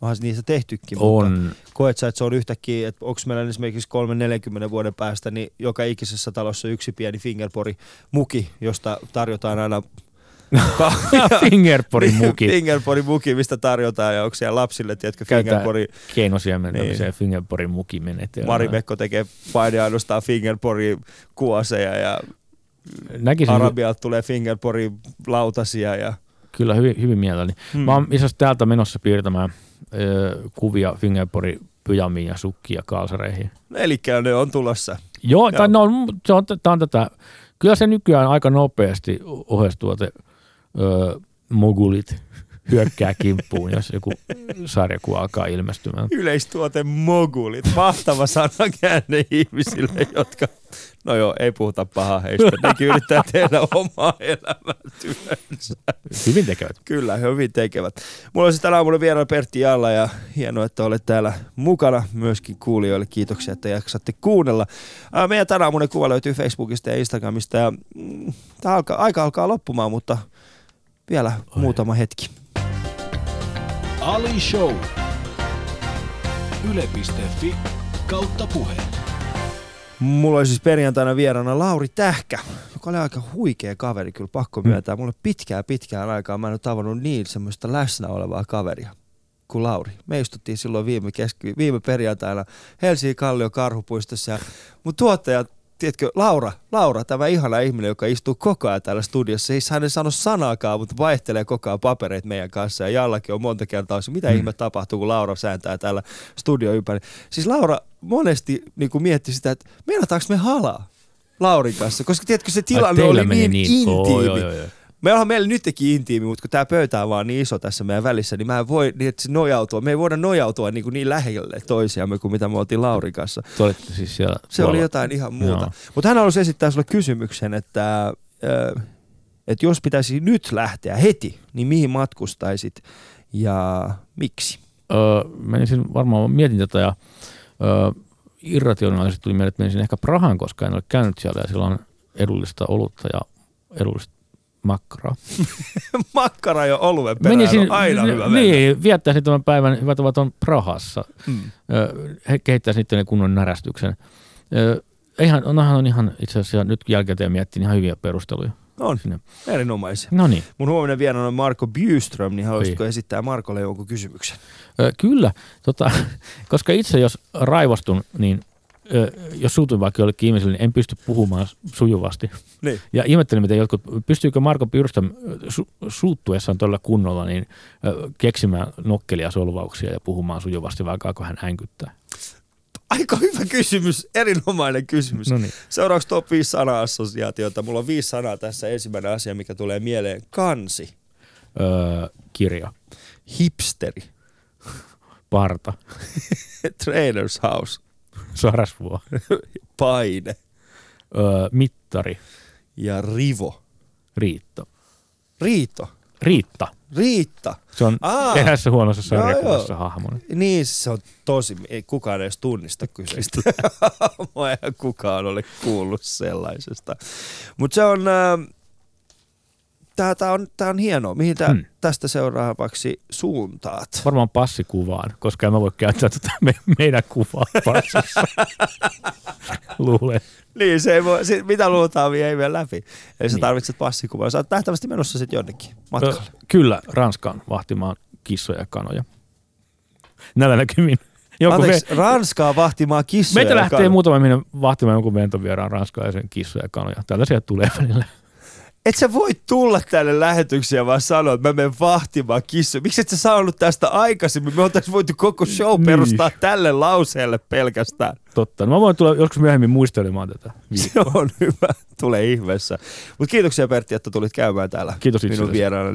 onhan niistä tehtykin, mutta On. koet sä, että se on yhtäkkiä, että onko meillä esimerkiksi 3-40 vuoden päästä, niin joka ikisessä talossa yksi pieni Fingerboardin muki, josta tarjotaan aina [laughs] Fingerboardin [laughs] muki. Fingerboardin muki, mistä tarjotaan ja onko siellä lapsille, tiedätkö, Käytetään Fingerboardin, Keinosiementämiseen Niin. niin. Fingerboardin muki menetelmää. Mari Mekko tekee paine ainoastaan Fingerboardin kuoseja ja Näkisin Arabialta tulee Fingerboardin lautasia ja kyllä hyvin, hyvin mielelläni. Hmm. Mä oon itse täältä menossa piirtämään ö, kuvia Fingerboardin pyjamiin ja sukkiin ja kalsareihin. Eli ne on tulossa. Joo, Joo. tai no, se on, tää on tätä, kyllä se nykyään aika nopeasti oheistuote ö, mogulit hyökkää kimppuun, jos joku sarjakuva alkaa ilmestymään. Yleistuote mogulit. Mahtava sanakäänne ihmisille, jotka... No joo, ei puhuta pahaa heistä. Nekin yrittää tehdä omaa elämäntyönsä. Hyvin tekevät. Kyllä, hyvin tekevät. Mulla on siis tänä aamulla vieraana Pertti Jalla ja hienoa, että olet täällä mukana myöskin kuulijoille. Kiitoksia, että jaksatte kuunnella. Meidän tänä aamunen kuva löytyy Facebookista ja Instagramista ja mm, tää alkaa, aika alkaa loppumaan, mutta vielä Oi. muutama hetki. Ali Show. yle.fi kautta puhe. Mulla oli siis perjantaina vieraana Lauri Tähkä, joka oli aika huikea kaveri, kyllä pakko myöntää. Mulla pitkään pitkään aikaa mä en ole tavannut niin semmoista läsnä olevaa kaveria kuin Lauri. Me istuttiin silloin viime, keski, viime perjantaina Helsingin Kallio Karhupuistossa ja mun tuottaja tiedätkö, Laura, Laura, tämä ihana ihminen, joka istuu koko ajan täällä studiossa, siis hän ei sano sanaakaan, mutta vaihtelee koko ajan papereita meidän kanssa. Ja Jallakin on monta kertaa se, mitä mm. ihme tapahtuu, kun Laura sääntää täällä studio ympäri. Siis Laura monesti niin kuin mietti sitä, että meinataanko me halaa Laurin kanssa, koska tiedätkö, se tilanne oli niin, niin intiimi. Oh, joo, joo, joo. Me ollaan meillä nytkin intiimi, mutta kun tämä pöytä on vaan niin iso tässä meidän välissä, niin mä en voi niin, että se nojautua. Me ei voida nojautua niin, kuin niin lähelle toisiamme kuin mitä me oltiin Laurin kanssa. siis siellä se tuolla. oli jotain ihan muuta. Mutta hän halusi esittää sulle kysymyksen, että, että jos pitäisi nyt lähteä heti, niin mihin matkustaisit ja miksi? Öö, menisin varmaan, mietin tätä ja öö, irrationaalisesti tuli mieleen, että menisin ehkä Prahan, koska en ole käynyt siellä ja siellä on edullista olutta ja edullista makkaraa. [laughs] Makkara jo oluen perään Menisin, on aina n- hyvä Niin, viettäisin tämän päivän, hyvät ovat on Prahassa. Hmm. He kehittäisivät sitten kunnon närästyksen. Eihän, onhan on ihan itse asiassa nyt jälkikäteen miettii ihan hyviä perusteluja. On, sinne. erinomaisia. No niin. Mun huominen vieraana on Marko Byström, niin haluaisitko Oi. esittää Markolle jonkun kysymyksen? Ö, kyllä, tota, [laughs] koska itse jos raivostun, niin jos suutun vaikka jollekin ihmiselle, niin en pysty puhumaan sujuvasti. Niin. Ja ihmettelin, miten jotkut, pystyykö Marko Pyrstöm su, suuttuessaan todella kunnolla niin keksimään nokkelia solvauksia ja puhumaan sujuvasti, vaikka kun hän hänkyttää? Aika hyvä kysymys, erinomainen kysymys. No niin. Seuraavaksi top 5 sana-assosiaatiota. Mulla on viisi sanaa tässä. Ensimmäinen asia, mikä tulee mieleen. Kansi. Öö, kirja. Hipsteri. Parta. [laughs] Trainers house. [laughs] Sarasvuo. Paine. Öö, mittari. Ja rivo. Riitto. Riito. Riitta. Riitta. Se on Aa, erässä huonossa sarjakuvassa hahmona. Niin, se on tosi, ei kukaan edes tunnista kyseistä. [laughs] Ei kukaan ole kuullut sellaisesta. Mutta se on, äh, tää, tää on, tää on hienoa. Mihin tää, hmm. tästä seuraavaksi suuntaat? Varmaan passikuvaan, koska en mä voi käyttää tätä me, meidän kuvaa passissa. [laughs] Luulen. Niin, se ei voi, se, mitä luultaan, ei mene läpi. Eli niin. sä tarvitset passikuvaa. Sä oot nähtävästi menossa sitten jonnekin matkalle. Ö, kyllä, Ranskaan vahtimaan kissoja ja kanoja. Näillä näkymin. Joku Anteeksi, me... Ranskaa vahtimaan kissoja Meitä lähtee kanoja. muutama minne vahtimaan jonkun ventovieraan Ranskaa ja sen kissoja ja kanoja. Tällaisia tulee välillä et sä voi tulla tänne lähetyksiä vaan sanoa, että mä menen vahtimaan kissoja. Miksi et sä saanut tästä aikaisemmin? Me oltaisiin voitu koko show niin. perustaa niin. tälle lauseelle pelkästään. Totta. No mä voin tulla joskus myöhemmin muistelemaan tätä. Viikkoa. Se on hyvä. Tule ihmeessä. Mutta kiitoksia Pertti, että tulit käymään täällä Kiitos minun vieraanani.